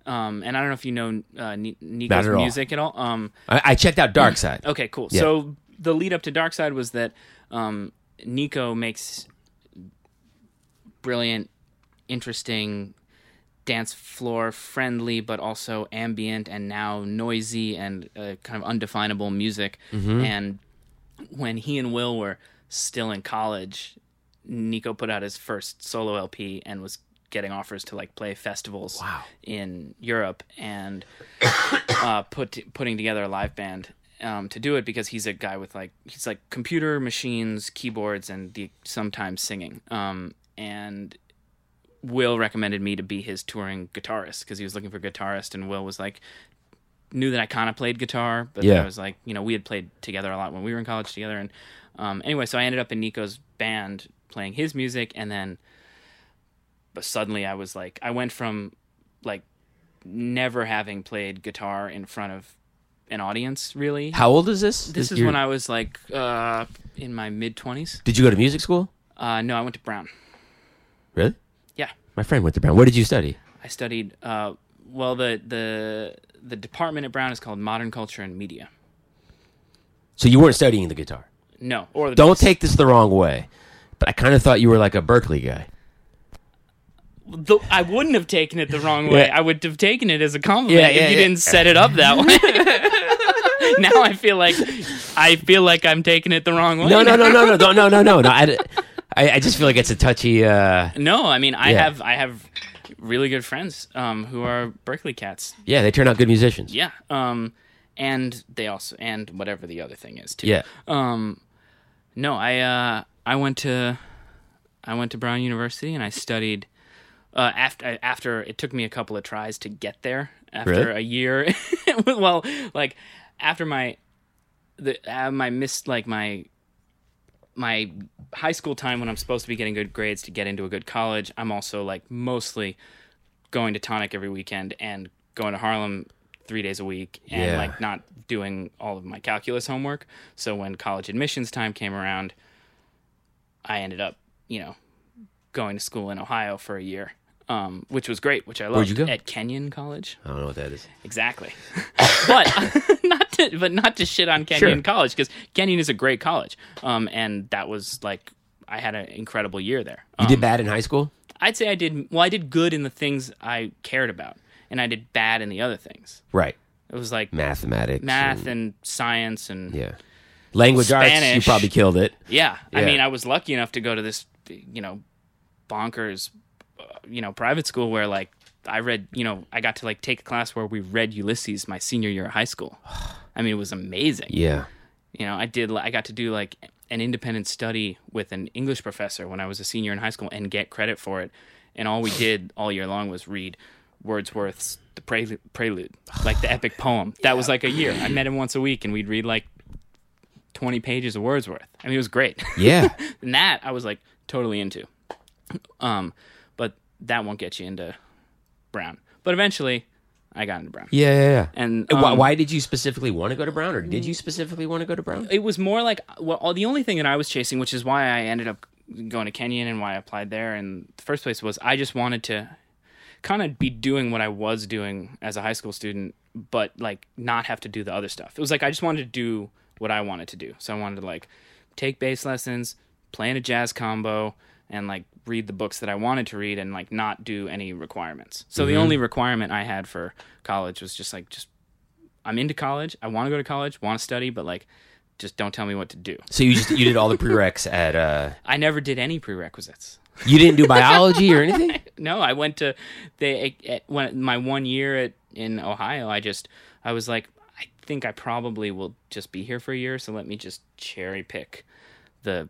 Um, and I don't know if you know uh, Ni- Nico's at all. music at all. Um, I, I checked out Darkside. okay, cool. Yeah. So the lead up to Darkside was that um, Nico makes brilliant, interesting dance floor friendly, but also ambient and now noisy and uh, kind of undefinable music. And when he and Will were still in college, Nico put out his first solo LP and was getting offers to like play festivals Wow. in Europe and uh, put putting together a live band um, to do it because he's a guy with like he's like computer machines, keyboards, and the sometimes singing. Um, and Will recommended me to be his touring guitarist because he was looking for a guitarist, and Will was like knew that I kind of played guitar, but Yeah. I was like, you know, we had played together a lot when we were in college together, and um, anyway, so I ended up in Nico's band playing his music, and then, but suddenly I was like, I went from like never having played guitar in front of an audience really. How old is this? this is when I was like uh, in my mid twenties. Did you go to music school? Uh, no, I went to Brown. Really? Yeah, My friend went to Brown. What did you study? I studied. Uh, well, the the the department at Brown is called Modern Culture and Media. So you weren't studying the guitar. No, or the Don't bass. take this the wrong way, but I kind of thought you were like a Berklee guy. The, I wouldn't have taken it the wrong way. Yeah. I would have taken it as a compliment Yeah, if you yeah. didn't set it up that way. now I feel like I feel like I'm taking it the wrong way. No, no, no, no, no, no, no, no, no. no. I, I, I just feel like it's a touchy. Uh, No, I mean I Yeah. have I have really good friends um, who are Berklee cats. yeah, they turn out good musicians. Yeah, um, and they also and whatever the other thing is too. Yeah. Um, no, I uh, I went to I went to Brown University and I studied. Uh, after after it took me a couple of tries to get there. After Really? a year, well, like after my the uh, my missed like my my high school time when I'm supposed to be getting good grades to get into a good college. I'm also like mostly going to Tonic every weekend and going to Harlem three days a week and Yeah. like not doing all of my calculus homework. So when college admissions time came around, I ended up, you know, going to school in Ohio for a year, um, which was great, which I loved. Where'd you go? At Kenyon College. I don't know what that is. Exactly. but not to but not to shit on Kenyon Sure. College because Kenyon is a great college. Um, and that was like I had an incredible year there. You Um, did bad in high school. I'd say I did well. I did good in the things I cared about, and I did bad in the other things. Right. It was like Mathematics. math and- and science and yeah. yeah. Language arts. You probably killed it. I Yeah. I mean, I was lucky enough to go to this, you know, bonkers, uh, you know, private school where like I read, you know, I got to like take a class where we read Ulysses my senior year of high school. I mean, it was amazing. Yeah. You know, I did. I got to do like an independent study with an English professor when I was a senior in high school and get credit for it. And all we did all year long was read Wordsworth's The Prelude, Prelude like the epic poem. That was like a year. I met him once a week, and we'd read like twenty pages of Wordsworth. I mean, it was great. Yeah. and that I was like totally into. Um, but that won't get you into Brown. But eventually, I got into Brown. yeah, yeah, yeah. And why, um, why did you specifically want to go to Brown, or did you specifically want to go to Brown? it was more like well all, the only thing that i was chasing which is why i ended up going to kenyon and why i applied there in the first place was i just wanted to kind of be doing what i was doing as a high school student but like not have to do the other stuff it was like i just wanted to do what i wanted to do so i wanted to like take bass lessons play in a jazz combo and like read the books that i wanted to read and like not do any requirements so the only requirement i had for college was just like just i'm into college i want to go to college want to study but like just don't tell me what to do. So you just you did all the prereqs at uh I never did any prerequisites. you didn't do biology or anything? No, I went to they at, when my one year at in Ohio. I just I was like, I think I probably will just be here for a year, so let me just cherry pick the.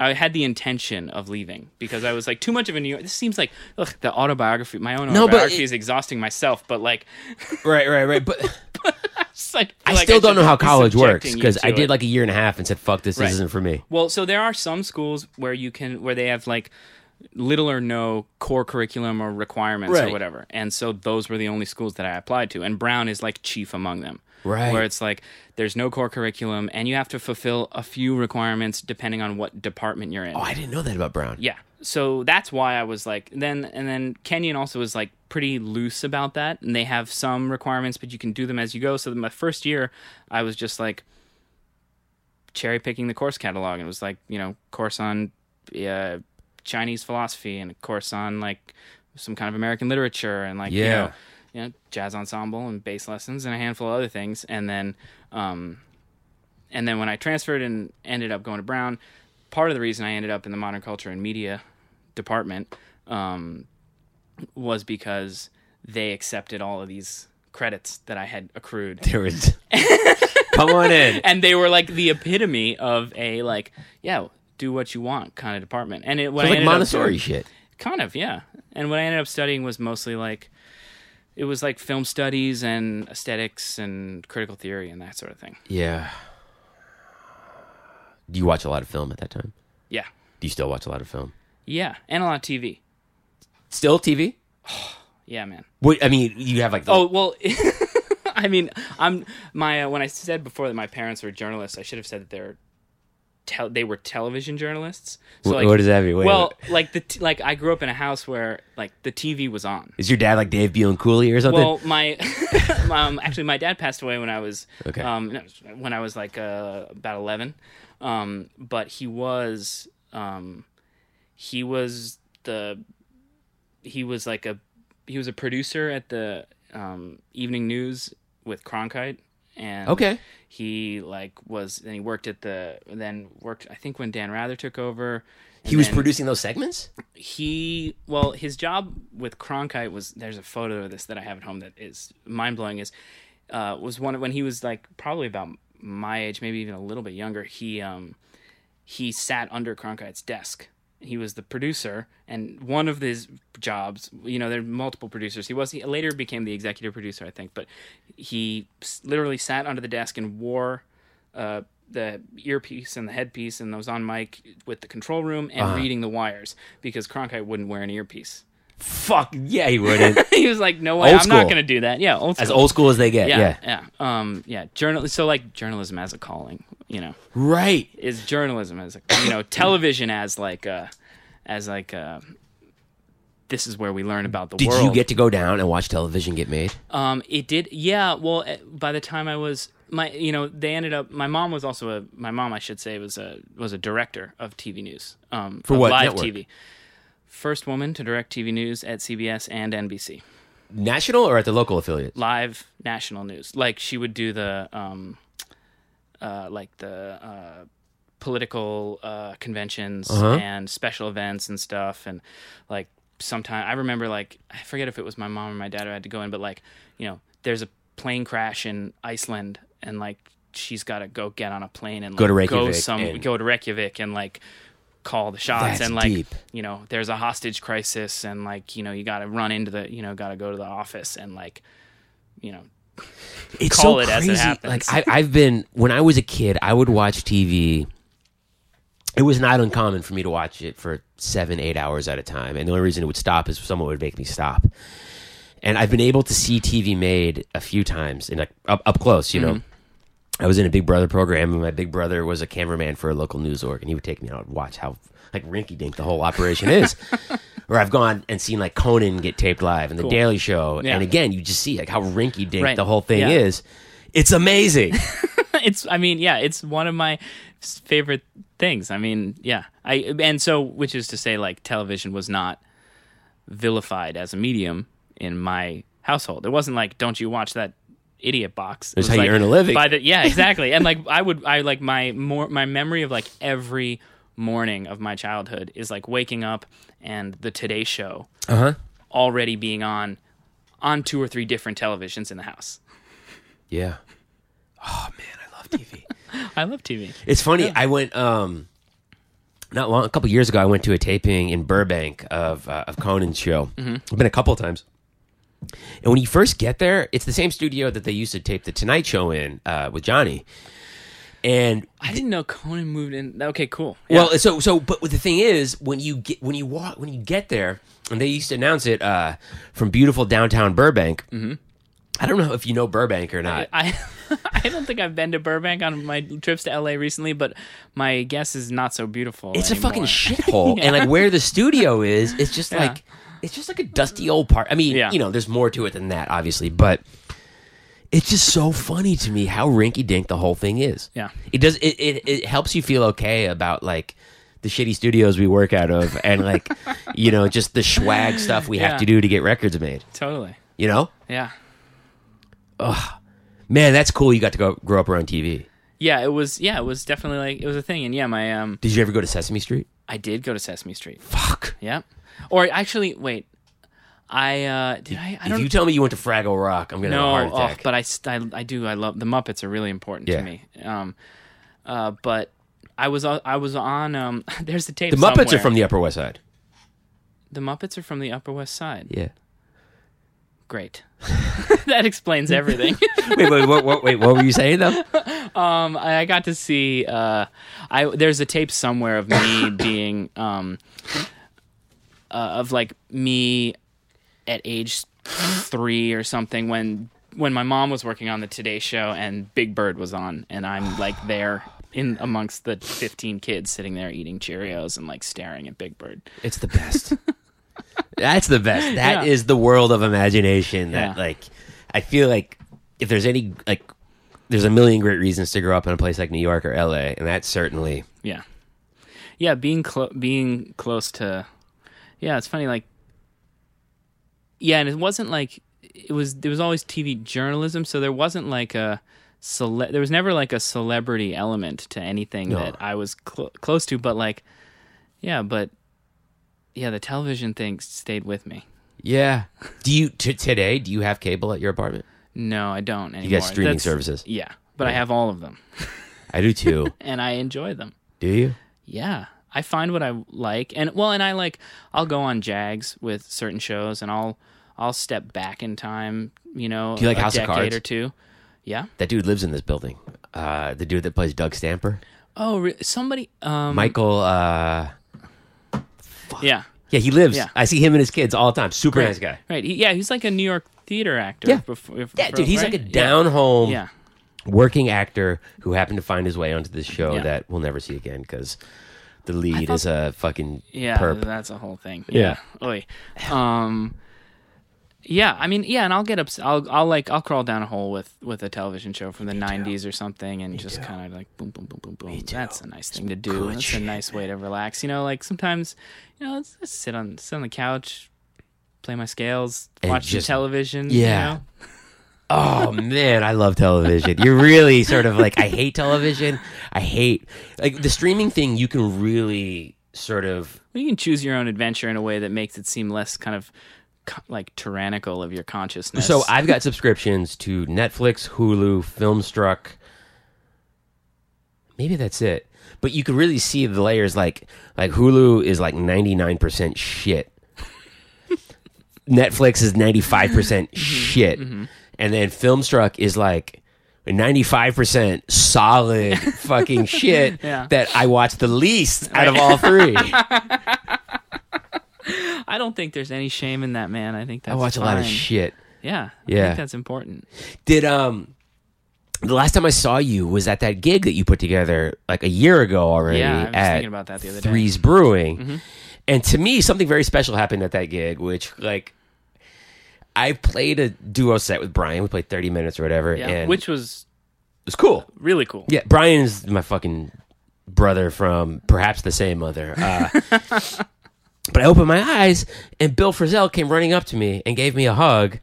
I had the intention of leaving because I was like too much of a New York. This seems like look the autobiography. My own No, autobiography it- is exhausting myself, but like, right, right, right. But it's like- I still don't know how college works because I did it. like a year and a half and said, "Fuck this, Right. this isn't for me." Well, so there are some schools where you can where they have like little or no core curriculum or requirements or whatever. And so those were the only schools that I applied to. And Brown is like chief among them. Right. Where it's like there's no core curriculum and you have to fulfill a few requirements depending on what department you're in. Oh, I didn't know that about Brown. Yeah. So that's why I was like then and then Kenyon also was like pretty loose about that and they have some requirements but you can do them as you go. So my first year I was just like cherry picking the course catalog and it was like, you know, course on uh, Chinese philosophy and a course on like some kind of American literature and like you Yeah. know, you know, jazz ensemble and bass lessons and a handful of other things and then um and then when I transferred and ended up going to Brown, part of the reason I ended up in the modern culture and media department um, was because they accepted all of these credits that I had accrued. There was. Come on in. And they were like the epitome of a like, yeah, do what you want kind of department. And it It's I like Montessori doing- shit. kind of, yeah. And what I ended up studying was mostly like it was like film studies and aesthetics and critical theory and that sort of thing. Yeah. Do you watch a lot of film at that time? Yeah. Do you still watch a lot of film? Yeah. And a lot of TV. Still TV? Yeah, man. What I mean, you have like the, Oh well, I mean, I'm my uh, when I said before that my parents were journalists, I should have said that they're tel- they were television journalists. So like, what does that mean? Wait, well, wait. like the t- like I grew up in a house where like the TV was on. is your dad like Dave Bianculli or something? Well, my um, actually my dad passed away when I was Okay. um, when I was like uh, about eleven, um, but he was um, he was the he was like a he was a producer at the um, evening news with Cronkite and okay. he like was then he worked at the then worked I think when Dan Rather took over He was producing those segments? he well his job with Cronkite was there's a photo of this that I have at home that is mind blowing is uh, was one when he was like probably about my age maybe even a little bit younger he um he sat under Cronkite's desk he was the producer and one of his jobs you know there are multiple producers he was he later became the executive producer I think but he literally sat under the desk and wore uh, the earpiece and the headpiece and was on mic with the control room and Uh-huh. reading the wires because Cronkite wouldn't wear an earpiece. Fuck yeah, he wouldn't. he was like, "No way, Old I'm not going to do that." Yeah, old school. as old school as they get. Yeah. yeah, yeah, um, yeah. Journal. So like journalism as a calling, you know, Right. is journalism as a you know television as like uh as like uh this is where we learn about the world. Did world. you get to go down and watch television get made? Um, it did. Yeah. Well, eh, by the time I was my, you know, they ended up. My mom was also a. My mom, I should say, was a was a director of TV news. Um, For what live network? TV? First woman to direct TV news at CBS and NBC. National or at the local affiliate? Live national news. Like she would do the, um, uh, like the uh, political uh, conventions Uh-huh. and special events and stuff, and like sometimes I remember like I forget if it was my mom or my dad who had to go in, but like you know, there's a plane crash in Iceland, and like she's got to go get on a plane and Go to like, go Reykjavik some and- go to Reykjavik and like call the shots That's and like deep. you know there's a hostage crisis and like you know you got to run into the you know got to go to the office and like you know it's Call so it as it crazy. happens. Like I, I've been when I was a kid, I would watch TV. It was not uncommon for me to watch it for seven, eight hours at a time, and the only reason it would stop is if someone would make me stop. And I've been able to see TV made a few times, in like up up close. You know, mm-hmm. I was in a Big Brother program, and my big brother was a cameraman for a local news org, and he would take me out and watch how like rinky dink the whole operation is. or I've gone and seen like Conan get taped live and The Cool. Daily Show, Yeah. and again, you just see like how rinky dink Right. the whole thing Yeah. is. It's amazing. it's i mean yeah it's one of my favorite things i mean yeah i and so which is to say like television was not vilified as a medium in my household it wasn't like don't you watch that idiot box That's how you earn a living. by the, yeah exactly and like i would i like my more my memory of like every morning of my childhood is like waking up and the today show Uh huh. already being on on two or three different televisions in the house Yeah. Oh man, I love TV. i love tv It's funny. I went um, not long a couple years ago. I went to a taping in Burbank of uh, of Conan's show. Mm-hmm. I've been a couple of times. And when you first get there, it's the same studio that they used to tape the Tonight Show in uh, with Johnny. And I didn't know Conan moved in. Okay, cool. Well, so so, but the thing is, when you get when you walk when you get there, and they used to announce it uh, from beautiful downtown Burbank. Mm-hmm. I don't know if you know Burbank or not. I I don't think I've been to Burbank on my trips to LA recently, but my guess is not so beautiful. it's a fucking shithole, and like where the studio is, it's just Yeah. like it's just like a dusty old part. I mean, Yeah. you know, there's more to it than that, obviously, but it's just so funny to me how rinky dink the whole thing is. Yeah. it does. It, it it helps you feel okay about like. The shitty studios we work out of, and like, you know, just the swag stuff we Yeah. have to do to get records made. Totally. You know, Yeah. man, that's cool. You got to go grow up around TV. Yeah, it was. Yeah, it was definitely like it was a thing. And yeah, my um, Did you ever go to Sesame Street? I did go to Sesame Street. Fuck. Yeah. Or actually, wait. I uh did I? I If don't you tell me you went to Fraggle Rock, I'm gonna no, have a heart oh, attack. but I, I I do I love the Muppets are really important Yeah. to me. Um, uh, but I was uh, I was on um. There's the tape. the Muppets somewhere. are from the Upper West Side. the Muppets are from the Upper West Side. Yeah. Great. that explains everything. wait, wait, what, what, wait, what were you saying though? um, I I got to see. Uh, I there's a tape somewhere of me being um, uh, of like me at age three or something when when my mom was working on the Today Show and Big Bird was on, and I'm like there in amongst the 15 kids sitting there eating Cheerios and like staring at Big Bird. It's the best. That's the best. That is Yeah. the world of imagination. That Yeah. like, I feel like if there's any like, there's a million great reasons to grow up in a place like New York or LA, and that's certainly Yeah, yeah. Being clo- being close to, yeah. It's funny. Like, yeah, and it wasn't like it was. There was always TV journalism, so there wasn't like a cele- There was never like a celebrity element to anything No. that I was cl- close to. But like, yeah, but yeah, the television thing stayed with me. yeah. Do you t- today? Do you have cable at your apartment? No, I don't anymore. You got streaming That's- services. Yeah, but I have all of them, I do too. and I enjoy them. do you? Yeah. I find what I like and well and I like I'll go on jags with certain shows and I'll I'll step back in time, you know, Do you like a House of Cards? or two. Yeah. That dude lives in this building. Uh, the dude that plays Doug Stamper, Oh, re- somebody um Michael. Uh, Yeah. yeah, he lives. Yeah. I see him and his kids all the time. Super Right. nice guy. Right. He, yeah, he's like a New York theater actor Yeah. before, Yeah, dude, he's like a right? down home, Yeah. working actor who happened to find his way onto this show Yeah. that we'll never see again because the lead thought- is a fucking Yeah, perp. that's a whole thing. Yeah. Yeah. Oy. Um yeah, I mean, yeah, and I'll get ups. I'll, I'll like, I'll crawl down a hole with with a television show from the '90s or something, and just kind of like boom, boom, boom, boom, boom. That's a nice thing to do. good That's shit. a nice way to relax. You know, like sometimes, you know, let's just sit on sit on the couch, play my scales, And watch just- some television. Yeah. You know? Oh man, I love television. You're really sort of like I hate television. I hate like the streaming thing. You can really sort of You can choose your own adventure in a way that makes it seem less kind of like tyrannical of your consciousness. So I've got subscriptions to Netflix, Hulu, Filmstruck. Maybe that's it. But you can really see the layers. Like like Hulu is like ninety nine percent shit. Netflix is ninety five percent mm-hmm. shit, mm-hmm. And then Filmstruck is like. 95% solid fucking shit Yeah. that I watch the least out of all three. I don't think there's any shame in that, man. I think that's I watch a lot of shit. Yeah, I Yeah. think that's important. Did um the last time I saw you was at that gig that you put together like a year ago already Yeah, I was at thinking about that the other day. Mm-hmm. Brewing. And to me something very special happened at that gig which like I played a duo set with Brian. We played 30 minutes or whatever Yeah, and which was it was cool. really cool. Yeah, Brian's my fucking brother from perhaps the same mother. Uh, but I opened my eyes, and Bill Frisell came running up to me and gave me a hug.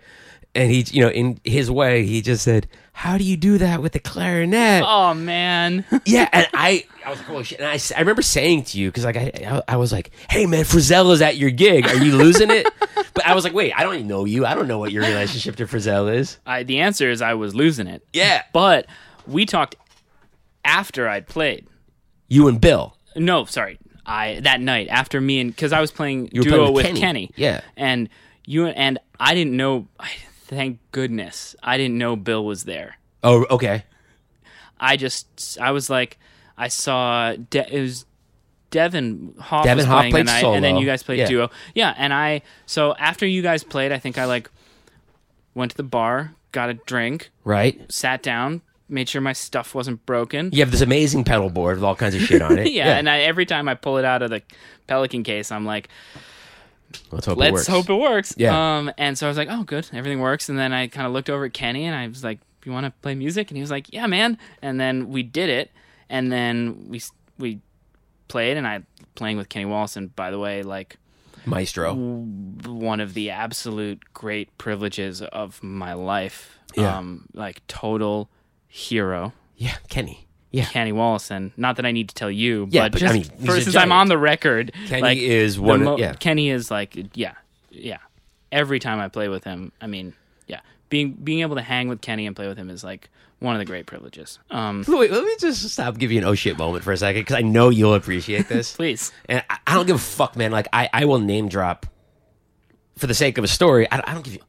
And he, you know, in his way, he just said, "How do you do that with the clarinet?" Oh man, Yeah, and I, I was like, "Holy shit!" And I, I remember saying to you because, like, I, I, was like, "Hey, man, Frisell is at your gig. Are you losing it?" but I was like, "Wait, I don't even know you. I don't know what your relationship to Frisell is." I, the answer is I was losing it. Yeah, But we talked after I'd played. you and Bill. No, sorry. I that night after me and because I was playing duo playing with with Kenny. Kenny. Yeah. and you and I didn't know. I, thank goodness I didn't know Bill was there. Oh, okay. I just I was like I saw De- it was Devin Hoff Devin was Hoff playing played the night, and then you guys played Yeah. duo. Yeah, and I so after you guys played, I think I like went to the bar, got a drink, Right. sat down, made sure my stuff wasn't broken. You have this amazing pedal board with all kinds of shit on it. Yeah, and I, every time I pull it out of the Pelican case, I'm like, let's hope it let's works. hope it works. Yeah. Um, and so I was like, oh, good, everything works. And then I kind of looked over at Kenny and I was like, you want to play music? And he was like, yeah, man. And then we did it. And then we we played, and I playing with Kenny Wollesen. And by the way, like Maestro. one of the absolute great privileges of my life. Yeah. Um, like total hero. Yeah, Kenny. Yeah. Kenny Wollesen. Not that I need to tell you, Yeah, but, but, just I mean, for, since I'm on the record, Kenny like, is one mo- yeah. Kenny is like, yeah, yeah. Every time I play with him, I mean, yeah, being being able to hang with Kenny and play with him is like one of the great privileges. Um, Wait, let me just stop give you an oh shit moment for a second because I know you'll appreciate this. please, and I, I don't give a fuck, man. Like I, I will name drop for the sake of a story. I, I don't give you.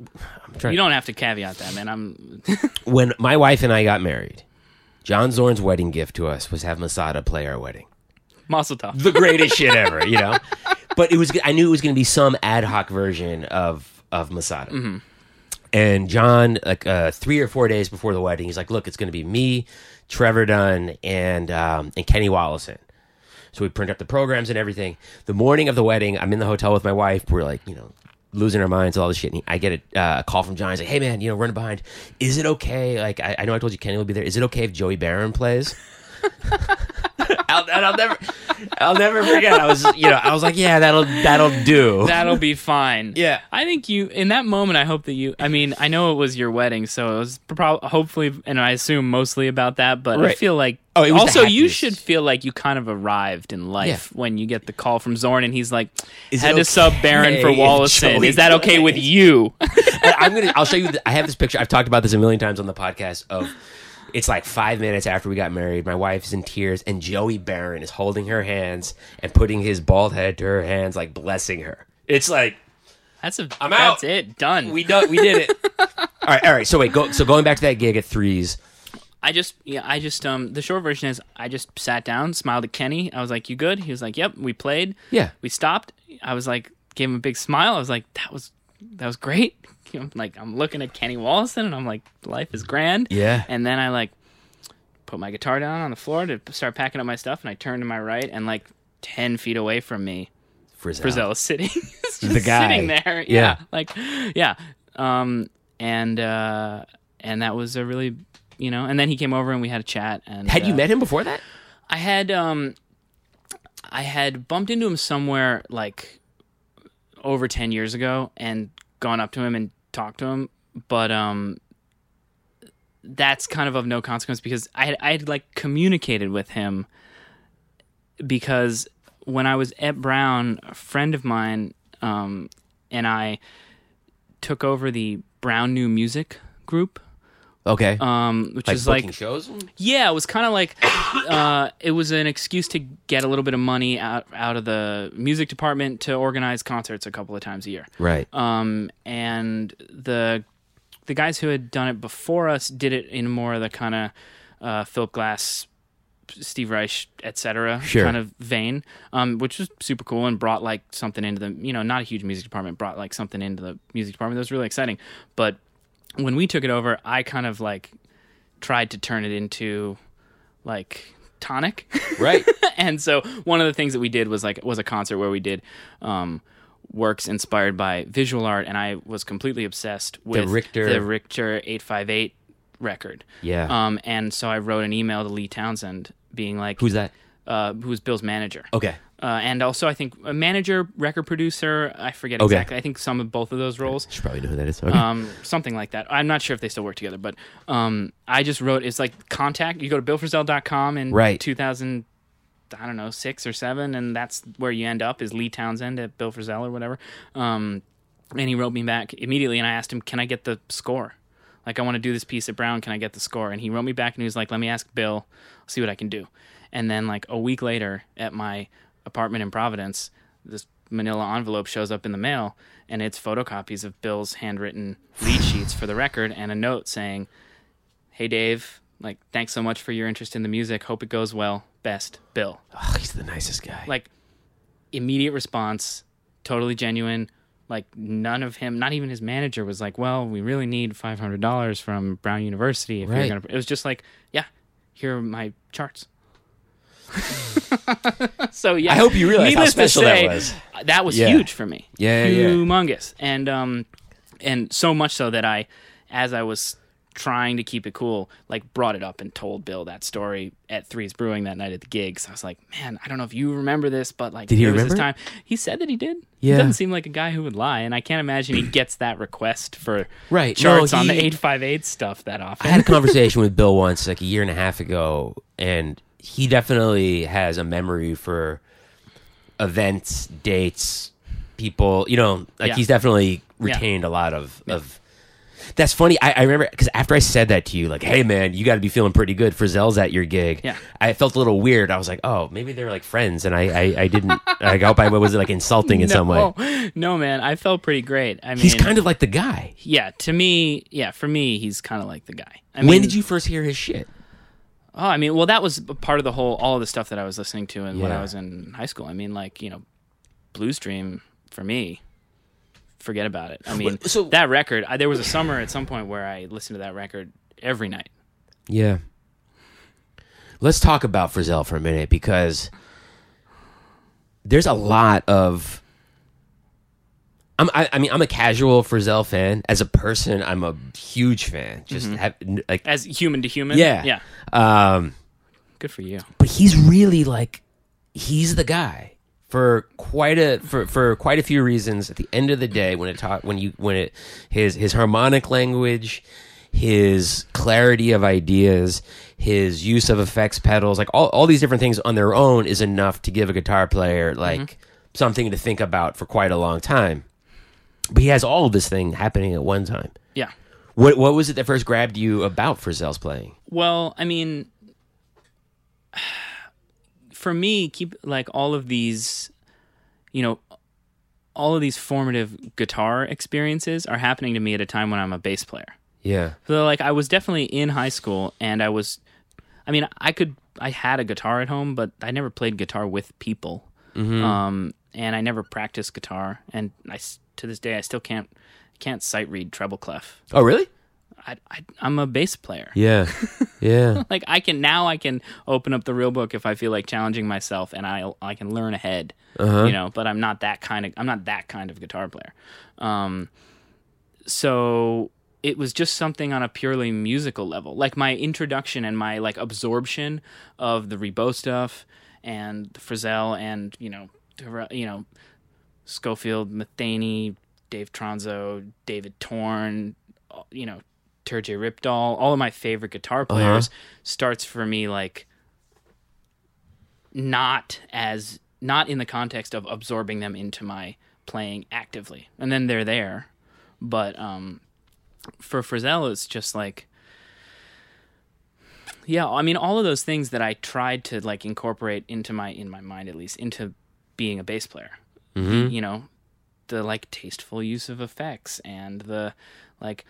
I'm trying. you don't have to caveat that, man. I'm when my wife and I got married, John Zorn's wedding gift to us was have Masada play our wedding. tough. the greatest shit ever, you know. But it was I knew it was going to be some ad hoc version of of Masada. And John, like uh, three or four days before the wedding, he's like, "Look, it's going to be me, Trevor Dunn, and um, and Kenny Wollesen." So we print up the programs and everything. The morning of the wedding, I'm in the hotel with my wife. We're like, you know, losing our minds, all this shit. And I get a uh, call from John. He's like, "Hey, man, you know, running behind. Is it okay? Like, I, I know I told you Kenny will be there. Is it okay if Joey Baron plays?" I'll, and I'll never, I'll never forget. I was, you know, I was like, "Yeah, that'll that'll do." That'll be fine. Yeah. I think you in that moment. I hope that you. I mean, I know it was your wedding, so it was probably hopefully, and I assume mostly about that. But I Right. feel like Oh, it was the also you happiest. should feel like you kind of arrived in life when you get the call from Zorn, and he's like, Is "Had it to sub Baron for if Wollesen. Joey Is that okay with you?" And I'm gonna. I'll show you. The, I have this picture. I've talked about this a million times on the podcast. Of it's like five minutes after we got married. My wife's in tears, and Joey Baron is holding her hands and putting his bald head to her hands, like blessing her. It's like That's a. I'm that's out. it. Done. we done, we did it. all right, all right. So wait, go. So going back to that gig at Threes. I just yeah, I just um the short version is I just sat down, smiled at Kenny. I was like, "You good?" He was like, "Yep." We played. Yeah. We stopped. I was like, gave him a big smile. I was like, "That was that was great." You know, like I'm looking at Kenny Wollesen and I'm like, "Life is grand." Yeah. And then I like put my guitar down on the floor to start packing up my stuff, and I turned to my right, and like ten feet away from me, Frisell. Frisell is sitting, just The guy. sitting there. Yeah. like yeah. Um, and uh, and that was a really, you know. And then he came over and we had a chat. And Had you uh, met him before that? I had um, I had bumped into him somewhere like over ten years ago, and gone up to him and talked to him, but um. that's kind of of no consequence because I had, I had like communicated with him because when I was at Brown, a friend of mine um, and I took over the Brown New Music group, Okay. um, which like is booking like shows. yeah, it was kind of like uh, it was an excuse to get a little bit of money out out of the music department to organize concerts a couple of times a year. Right. Um, and the the guys who had done it before us did it in more of the kind of uh, Philip Glass, Steve Reich, etc. Sure. kind of vein, um, which was super cool and brought like something into the you know not a huge music department, brought like something into the music department that was really exciting. But when we took it over, I kind of like tried to turn it into like tonic. Right. and so one of the things that we did was like was a concert where we did um, works inspired by visual art, and I was completely obsessed with the Richter- the Richter eight five eight record. Yeah. Um, and so I wrote an email to Lee Townsend being like, Who's that? uh, who was Bill's manager. Okay. Uh, and also, I think a manager, record producer. I forget Okay. exactly. I think some of both of those roles Should probably know who that is. Okay. um, something like that. I'm not sure if they still work together, but um, I just wrote it's like contact. You go to billfrisell.com in Right. 2000, I don't know, six or seven, and that's where you end up is Lee Townsend at Bill Frisell or whatever. Um, and he wrote me back immediately, and I asked him, "Can I get the score? Like, I want to do this piece at Brown. Can I get the score?" And he wrote me back, and he was like, "Let me ask Bill. see what I can do." And then, like a week later, at my apartment in Providence, this Manila envelope shows up in the mail, and it's photocopies of Bill's handwritten lead sheets for the record, and a note saying, "Hey Dave, like thanks so much for your interest in the music. Hope it goes well. Best, Bill." oh, he's the nicest guy. like immediate response, totally genuine. Like none of him, not even his manager, was like, "Well, we really need five hundred dollars from Brown University." If Right. you're gonna, it was just like, "Yeah, here are my charts." so yeah, I hope you realize how special that was. That was Yeah. huge for me. Yeah, yeah, yeah. humongous, and um, and so much so that I, as I was trying to keep it cool, like brought it up and told Bill that story at Three's Brewing that night at the gigs. I was like, man, I don't know if you remember this, but like, Did he was this time. He said that he did. Yeah. He doesn't seem like a guy who would lie, and I can't imagine he gets that request for Right. charts No, on the eight five eight stuff that often. I had a conversation with Bill once, like a year and a half ago, and he definitely has a memory for events, dates, people. You know, like Yeah. he's definitely retained a lot of of. That's funny. I, I remember because after I said that to you, like, "Hey, man, you got to be feeling pretty good Frisell's at your gig." Yeah. I felt a little weird. I was like, "Oh, maybe they're like friends," and I, I, I didn't. I hope I was like insulting in some way. no, no, man, I felt pretty great. I mean, He's kind of like the guy. yeah. To me, yeah, for me, he's kind of like the guy. I when mean, did you first hear his shit? Oh, I mean, well, that was part of the whole, all of the stuff that I was listening to and when I was in high school. I mean, like, you know, Blues Dream for me, forget about it. I mean, so- that record, I, there was a summer at some point where I listened to that record every night. Yeah. Let's talk about Frisell for a minute because there's a lot of. I'm, I, I mean, I'm a casual Frisell fan. As a person, I'm a huge fan. Just have, like, As human to human. yeah, Yeah. Um, Good for you. but he's really like, he's the guy for quite a for, for quite a few reasons. At the end of the day, when it talk when you when it his his harmonic language, his clarity of ideas, his use of effects pedals, like all all these different things on their own is enough to give a guitar player like something to think about for quite a long time. But he has all of this thing happening at one time. Yeah. What what was it that first grabbed you about Frisell's playing? Well, I mean, for me, keep like all of these, you know, all of these formative guitar experiences are happening to me at a time when I'm a bass player. Yeah. So like I was definitely in high school and I was I mean I could I had a guitar at home but I never played guitar with people. Um and I never practiced guitar and I to this day I still can't can't sight read treble clef. Oh, really? I, I I'm a bass player. Yeah. Yeah. Like I can now I can open up the real book if I feel like challenging myself and I I can learn ahead. You know, but I'm not that kind of I'm not that kind of guitar player. Um so it was just something on a purely musical level. Like my introduction and my like absorption of the Ribot stuff and the Frisell and, you know, you know, Scofield, Metheny, Dave Tronzo, David Torn, you know, Terje Rypdal, all of my favorite guitar players, starts for me like not as not in the context of absorbing them into my playing actively, and then they're there. But um, for Frisell, it's just like yeah i mean all of those things that i tried to like incorporate into my in my mind at least into being a bass player Mm-hmm. you know the like tasteful use of effects and the like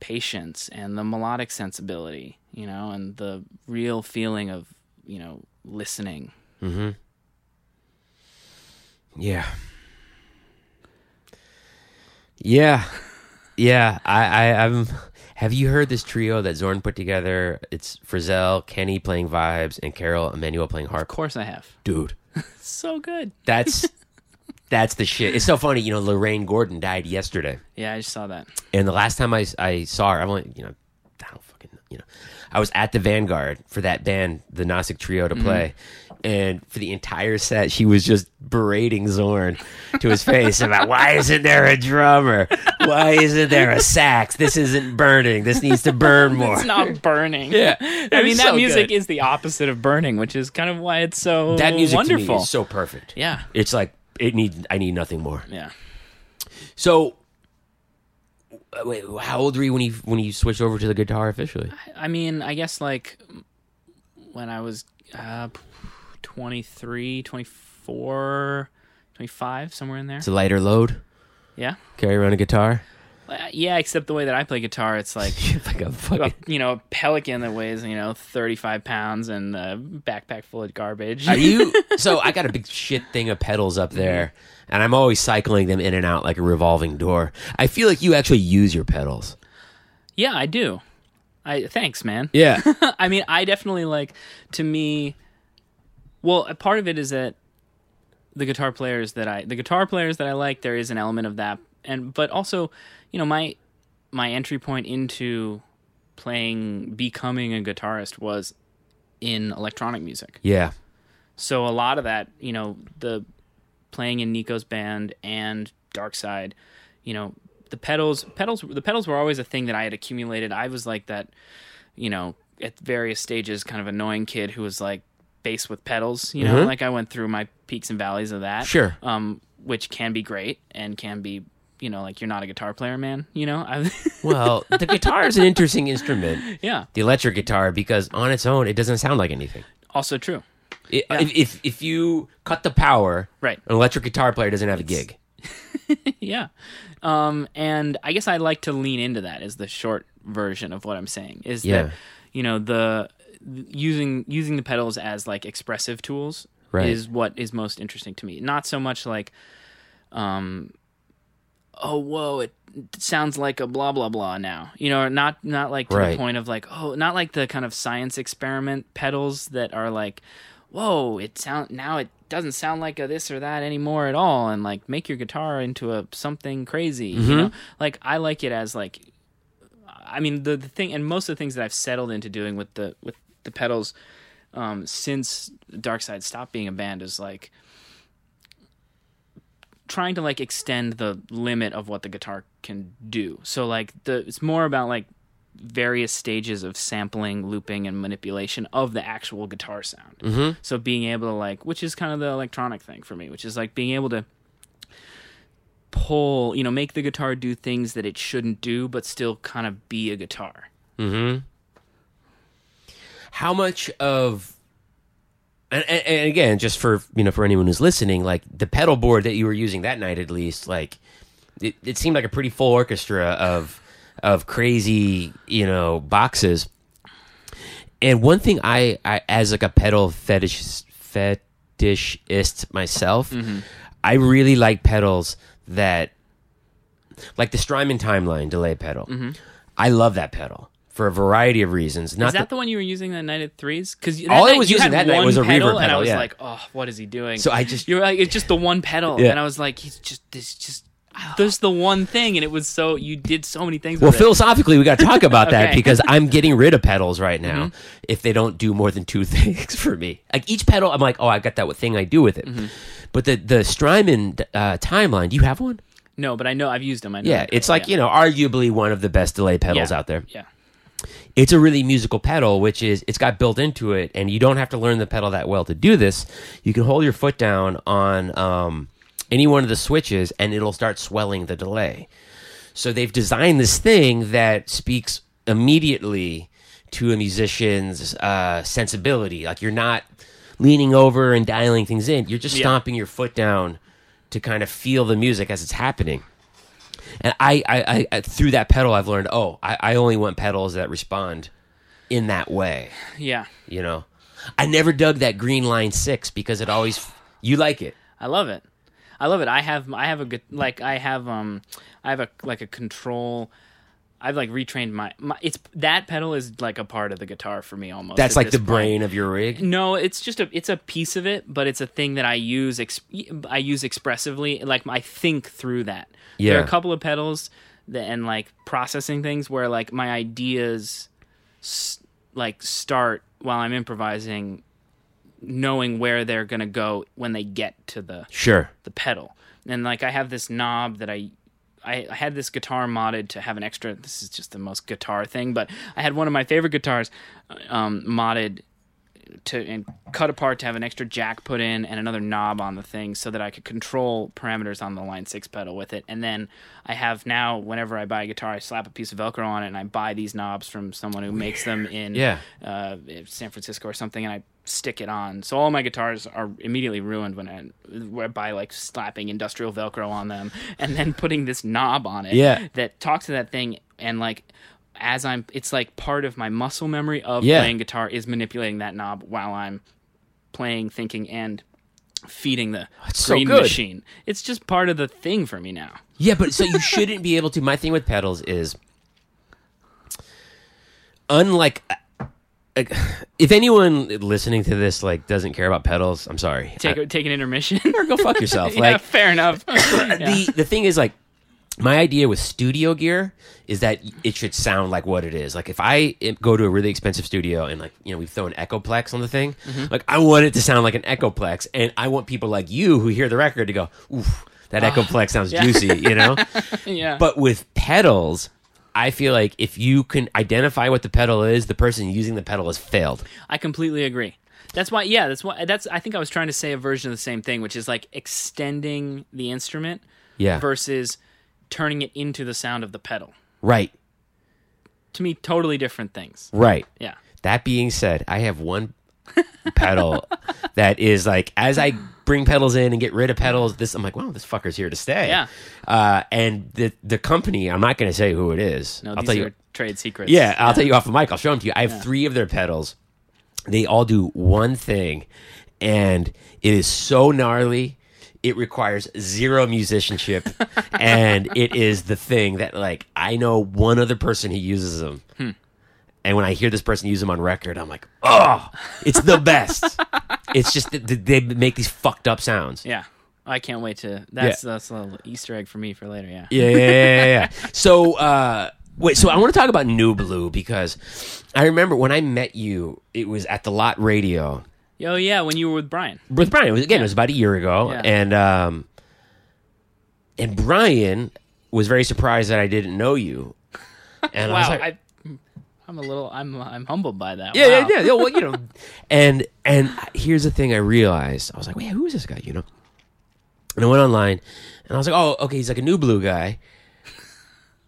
patience and the melodic sensibility you know and the real feeling of you know listening mm-hmm. Yeah. Yeah. Yeah. I, I, I'm. Have you heard this trio that Zorn put together? It's Frisell, Kenny playing vibes, and Carol Emanuel playing harp. of course i have Dude, so good that's that's the shit. It's so funny. You know, Lorraine Gordon died yesterday. yeah i just saw that And the last time I, I saw her, I only, you know, I don't fucking, you know, I was at the Vanguard for that band, the Gnostic Trio, to mm-hmm. play. And for the entire set, she was just berating Zorn to his face about why isn't there a drummer? Why isn't there a sax? This isn't burning. This needs to burn more. it's not burning Yeah. i mean that so music good. is the opposite of burning which is kind of why it's so that music wonderful to me is so perfect. yeah It's like it need I need nothing more. yeah So, uh, wait, how old were you when you when you switched over to the guitar officially? I mean, I guess like when I was uh, 23, 24, 25, somewhere in there. It's a lighter load. Yeah. Carry around a guitar. Uh, Yeah, except the way that I play guitar, it's like, like a fucking. you know, a pelican that weighs, you know, 35 pounds and a backpack full of garbage. Are you? So I got a big shit thing of pedals up there, and I'm always cycling them in and out like a revolving door. I feel like you actually use your pedals. yeah, I do. I Thanks, man. Yeah. I mean, I definitely like, to me, well, a part of it is that the guitar players that I, the guitar players that I like, there is an element of that. And, but also, you know, my, my entry point into playing, becoming a guitarist was in electronic music. yeah. So a lot of that, you know, the playing in Nico's band and Darkside, you know, the pedals, pedals, the pedals were always a thing that I had accumulated. I was like that, you know, at various stages, kind of annoying kid who was like bass with pedals. You know, like I went through my peaks and valleys of that. Sure. Um, which can be great and can be, you know, like you're not a guitar player, man. You know, I, Well, the guitar is an interesting instrument, yeah, the electric guitar, because on its own it doesn't sound like anything. also true. It, if, if if you cut the power, Right. an electric guitar player doesn't have a gig. yeah. Um, and I guess I like to lean into that as the short version of what I'm saying is Yeah. that you know the using using the pedals as like expressive tools Right. is what is most interesting to me. Not so much like, um, oh whoa, it sounds like a blah blah blah now. You know, not not like to Right. the point of like oh, not like the kind of science experiment pedals that are like, whoa, it sound now it doesn't sound like a this or that anymore at all, and like make your guitar into a something crazy. You know, like I like it as like I mean the the thing and most of the things that I've settled into doing with the with the pedals um, since Darkside stopped being a band is like trying to like extend the limit of what the guitar can do. So like the it's more about like various stages of sampling, looping, and manipulation of the actual guitar sound. Mm-hmm. So being able to like, which is kind of the electronic thing for me, which is like being able to pull, you know, make the guitar do things that it shouldn't do, but still kind of be a guitar. Mm-hmm. how much of and, and, and again just for you know for anyone who's listening like the pedal board that you were using that night at least like it, it seemed like a pretty full orchestra of of crazy you know boxes. And one thing i, I as like a pedal fetish fetishist myself mm-hmm. i really like pedals that like the strymon timeline delay pedal. Mm-hmm. I love that pedal for a variety of reasons not Is that that- the one you were using that night at threes? Because All I was using that night was a reverb and I was yeah. like, oh, what is he doing? So I just- you're like, it's just the one pedal, Yeah. and I was like, he's just this, just there's the one thing, and it was so you did so many things. Well, philosophically, we got to talk about that Okay. Mm-hmm. because I'm getting rid of pedals right now if they don't do more than two things for me. Like each pedal, I'm like, oh, I got that thing I do with it. Mm-hmm. But the the Strymon uh, timeline, do you have one? no, but I know I've used them. I know Yeah, it's pedal, like you know, arguably one of the best delay pedals Yeah. out there. yeah, it's a really musical pedal, which is it's got built into it, and you don't have to learn the pedal that well to do this. You can hold your foot down on um, any one of the switches, and it'll start swelling the delay. So they've designed this thing that speaks immediately to a musician's uh, sensibility. Like you're not leaning over and dialing things in; you're just Yeah. stomping your foot down to kind of feel the music as it's happening. And I, I, I, through that pedal, I've learned. Oh, I, I only want pedals that respond in that way. Yeah. You know, I never dug that Green Line Six because it always. You like it? I love it. I love it. I have I have a good like I have um I have a like a control. I've like retrained my, my it's that pedal is like a part of the guitar for me almost. That's like the point. brain of your rig. No, it's just a it's a piece of it, but it's a thing that I use I use expressively. Like I think through that. Yeah. There are a couple of pedals that, and like processing things where like my ideas s- like start while I'm improvising, knowing where they're gonna go when they get to the Sure. the pedal. And like I have this knob that I I, I had this guitar modded to have an extra. This is just the most guitar thing, but I had one of my favorite guitars um, modded to and cut apart to have an extra jack put in and another knob on the thing so that I could control parameters on the line six pedal with it. And then I have now whenever I buy a guitar, I slap a piece of Velcro on it and I buy these knobs from someone who makes them in Yeah. uh, San Francisco or something, and I stick it on. So all my guitars are immediately ruined when I by like slapping industrial Velcro on them and then putting this knob on it Yeah. that talks to that thing and like as I'm it's like part of my muscle memory of Yeah. playing guitar is manipulating that knob while I'm playing, thinking, and feeding the so green good. machine. It's just part of the thing for me now. Yeah, but so you shouldn't be able to. My thing with pedals is, unlike, like, if anyone listening to this like doesn't care about pedals, I'm sorry. Take I- take an intermission. or go fuck yourself. yeah, Like fair enough. the the thing is like. My idea with studio gear is that it should sound like what it is. Like if I go to a really expensive studio and like you know we throw an Echoplex on the thing, Mm-hmm. like I want it to sound like an Echoplex, and I want people like you who hear the record to go, "Oof, that Echoplex sounds juicy," you know. yeah. But with pedals, I feel like if you can identify what the pedal is, the person using the pedal has failed. I completely agree. That's why, yeah, that's why. That's I think I was trying to say a version of the same thing, which is like extending the instrument Yeah. versus turning it into the sound of the pedal. Right. To me, totally different things. Right. Yeah, That being said, I have one pedal that is like as I bring pedals in and get rid of pedals, this I'm like, wow, this fucker's here to stay. Yeah. Uh, and the the company, I'm not going to say who it is. no, I'll these tell are you. trade secrets. Yeah, I'll tell you off the mic. I'll show them to you. I have three of their pedals. They all do one thing, and it is so gnarly. It requires zero musicianship, and it is the thing that like I know one other person who uses them. And when I hear this person use them on record, I'm like, oh, it's the best. it's just that they make these fucked up sounds. yeah. I can't wait to. That's that's a little Easter egg for me for later. Yeah. Yeah, yeah, yeah, yeah, yeah. So, uh, wait, so I want to talk about Nublu because I remember when I met you, it was at the Lot Radio Oh yeah, when you were with Brian. with Brian. Again, it was about a year ago, Yeah. and um, and Brian was very surprised that I didn't know you. And I was Wow, like, I, I'm a little. I'm I'm humbled by that. yeah, wow. yeah, yeah, yeah. Well, you know, and and here's the thing: I realized I was like, wait, who is this guy? You know, and I went online, and I was like, oh, okay, he's like a Nublu guy.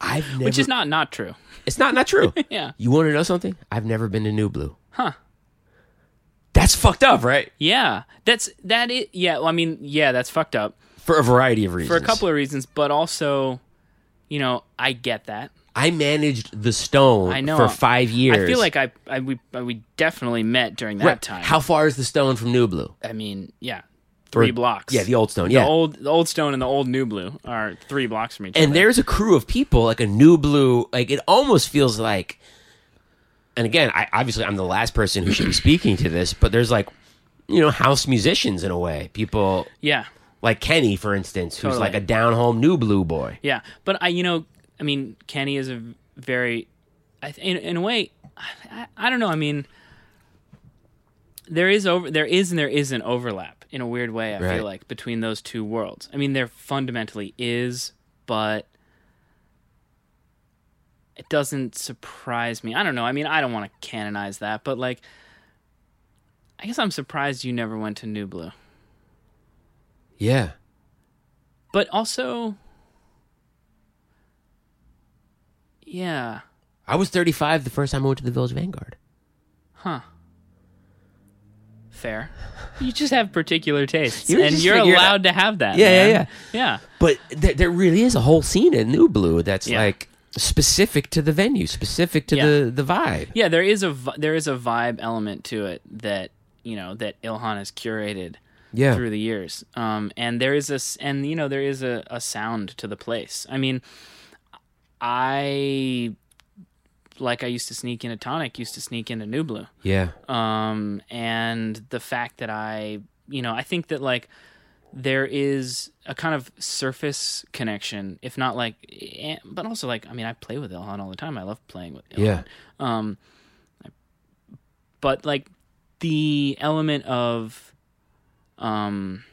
I've never, Which is not not true. It's not not true. Yeah. You want to know something? I've never been to Nublu. Huh. That's fucked up, right? Yeah, that's that. It. Yeah. Well, I mean, yeah, that's fucked up For a variety of reasons. for a couple of reasons, but also, you know, I get that. I managed the Stone I know for five years. I feel like I, I we uh, we definitely met during that Right. time. How far is the Stone from Nublu? I mean, yeah, three Or- blocks. Yeah, the old Stone. The Yeah. old the old Stone and the old Nublu are three blocks from each and other. And there's a crew of people, like a Nublu. Like it almost feels like. And again, I obviously I'm the last person who should be speaking to this, but there's like, you know, house musicians in a way. People yeah, like Kenny, for instance, who's Totally. like a down home Nublu boy. yeah. But I, you know, I mean, Kenny is a very, I th- in, in a way, I, I don't know. I mean, there is over there is and there is an overlap in a weird way. I Right. feel like between those two worlds. I mean, there fundamentally is, but it doesn't surprise me. I don't know. I mean, I don't want to canonize that, but like, I guess I'm surprised you never went to Nublu. Yeah. But also, yeah, I was 35 the first time I went to the Village Vanguard. huh. Fair. You just have particular tastes, You and you're allowed to have that. Yeah, yeah, man. yeah. yeah. But th- there really is a whole scene in Nublu that's Yeah. like specific to the venue, specific to Yeah. the the vibe. Yeah, there is a there is a vibe element to it that you know that Ilhan has curated Yeah. through the years. Um, and there is a and you know there is a, a sound to the place. I mean, I like I used to sneak into Tonic, used to sneak into Nublu. Yeah. Um, and the fact that I, you know, I think that like there is a kind of surface connection, if not like, eh, but also like, I mean, I play with Ilhan all the time. I love playing with Ilhan. Yeah. Um, but like the element of um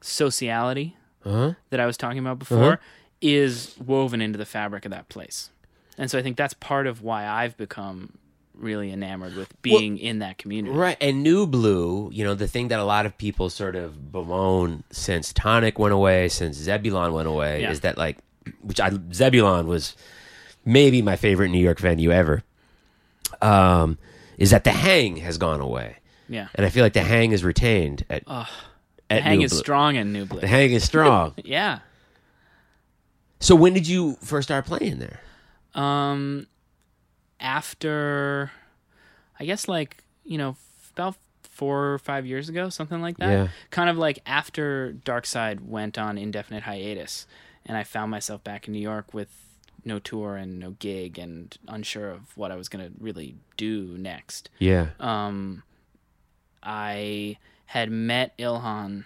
sociality Uh-huh. that I was talking about before is woven into the fabric of that place. And so I think that's part of why I've become really enamored with being in that community. Right. And Nublu, you know, the thing that a lot of people sort of bemoan since Tonic went away, since Zebulon went away, Yeah. is that like, which I Zebulon was maybe my favorite New York venue ever. Um, is that the Hang has gone away, Yeah. and I feel like the Hang is retained at The at hang New is Blue. strong in Nublu. The Hang is strong. Yeah. so when did you first start playing there? Um after I guess like, you know, about 4 or 5 years ago, something like that. Yeah. Kind of like after Darkside went on indefinite hiatus and I found myself back in New York with no tour and no gig and unsure of what I was going to really do next. Yeah. um, I had met Ilhan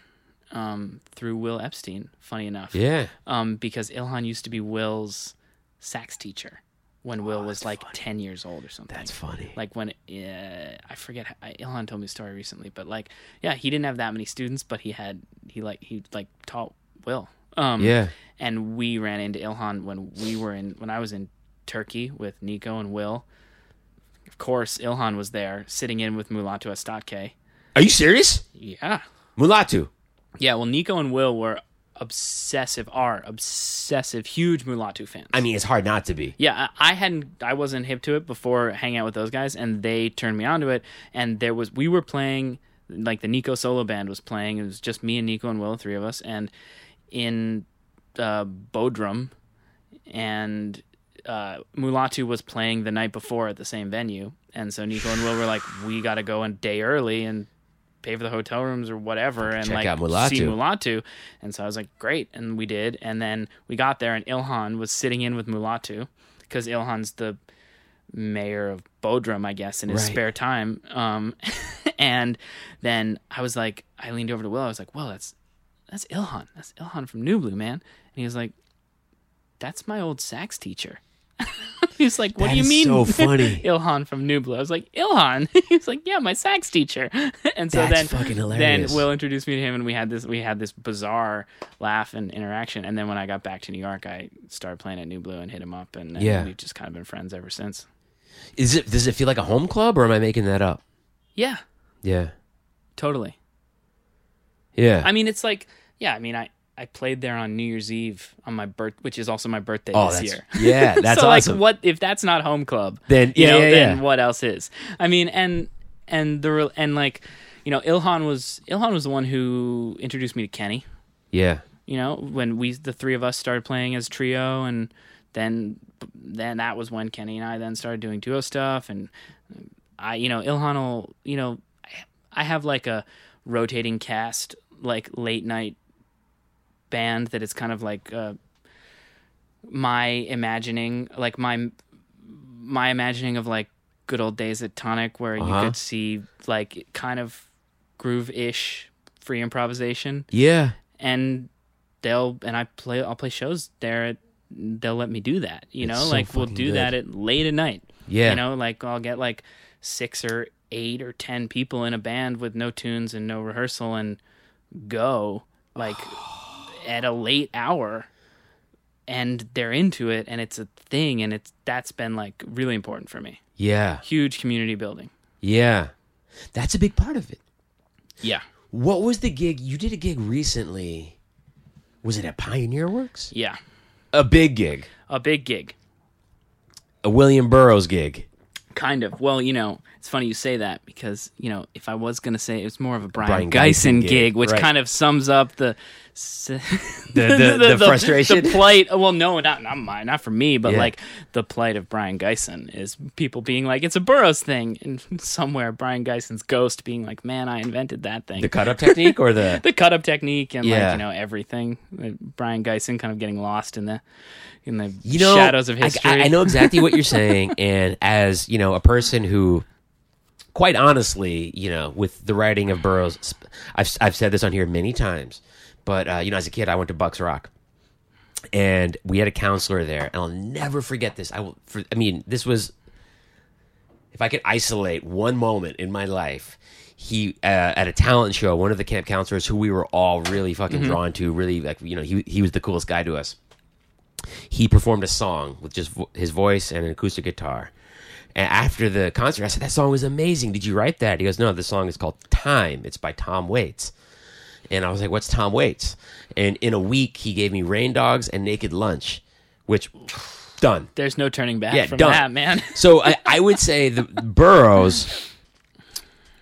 um, through Will Epstein. Funny enough, Yeah. um, because Ilhan used to be Will's sax teacher when Will was like ten years old or something. Oh, That's funny. Like when uh, I forget, how- Ilhan told me a story recently, but like, yeah, he didn't have that many students, but he had he like he like taught Will. Um, Yeah. and we ran into Ilhan when we were in when I was in Turkey with Nico and Will. Of course, Ilhan was there, sitting in with Mulatu Astatke. Are you serious? Yeah, Mulatu. yeah. Well, Nico and Will were obsessive, are obsessive, huge Mulatu fans. I mean, it's hard not to be. yeah, I I hadn't, I wasn't hip to it before hanging out with those guys, and they turned me onto it. And there was, we were playing, like the Nico solo band was playing. It was just me and Nico and Will, three of us, and in uh, Bodrum, and uh, Mulatu was playing the night before at the same venue, and so Nico and Will were like, "We got to go a day early and pay for the hotel rooms or whatever, and Check like Mulatu. see Mulatu." And so I was like, "Great," and we did, and then we got there, and Ilhan was sitting in with Mulatu because Ilhan's the mayor of Bodrum, I guess, in his Right. spare time. Um, and then I was like, I leaned over to Will. I was like, "Well, that's that's Ilhan. That's Ilhan from Nublu, man." And he was like, "That's my old sax teacher." he was like, "What That do you mean, so funny. Ilhan from Nublu?" I was like, "Ilhan." he was like, "Yeah, my sax teacher." and so That's then, fucking then. Will introduced me to him, and we had this we had this bizarre laugh and interaction. And then when I got back to New York, I started playing at Nublu and hit him up, and, and Yeah. we've just kind of been friends ever since. Is it? Does it feel like a home club, or am I making that up? Yeah, Yeah. totally. Yeah. I mean, it's like, yeah, I mean, I I played there on New Year's Eve on my birth, which is also my birthday oh, this year. yeah. That's so awesome. like, what if that's not home club? Then- you yeah, know, yeah, then yeah. what else is? I mean, and and the and like, you know, Ilhan was Ilhan was the one who introduced me to Kenny. yeah. You know, when we the three of us started playing as trio, and then then that was when Kenny and I then started doing duo stuff, and I, you know, Ilhan will, you know, I have like a rotating cast, like late night band that is kind of like uh, my imagining, like my my imagining of like good old days at Tonic, where Uh-huh. you could see like kind of groove ish free improvisation, Yeah. and they'll and I play I'll play shows there. At, they'll let me do that, you know, so like we'll do good. that at late at night. Yeah. You know, like I'll get like six or eight or ten people in a band with no tunes and no rehearsal and go like at a late hour and they're into it and it's a thing and it's that's been like really important for me. Yeah. Huge community building. Yeah. That's a big part of it. Yeah. What was the gig? You did a gig recently. Was it at Pioneer Works? Yeah. A big gig. A big gig. A William Burroughs gig. Kind of. Well, you know, it's funny you say that because, you know, if I was going to say it, it's more of a Brian, Brion Gysin Gysin gig, gig, which right. kind of sums up the The, the, the, frustration. the plight. Well, no, not not mine, not for me, but Yeah. like the plight of Brion Gysin is people being like, it's a Burroughs thing, and somewhere Brion Gysin's ghost being like, man, I invented that thing. the cut up technique or the. the cut up technique and Yeah. like you know everything. Uh, Brion Gysin kind of getting lost in the in the you know, shadows of history. I, I know exactly what you're saying, and as you know, a person who, quite honestly, you know, with the writing of Burroughs, I've I've said this on here many times, but uh, you know, as a kid, I went to Bucks Rock, and we had a counselor there, and I'll never forget this. I will. For, I mean, this was. If I could isolate one moment in my life, he uh, at a talent show, one of the camp counselors who we were all really fucking drawn to, really like you know, he he was the coolest guy to us he performed a song with just vo- his voice and an acoustic guitar. And after the concert, I said, That song was amazing. Did you write that? He goes, No, the song is called Time. It's by Tom Waits. And I was like, What's Tom Waits? And in a week, he gave me Rain Dogs and Naked Lunch, which, done. There's no turning back Yeah, from done. that, man. So I, I would say the Burroughs.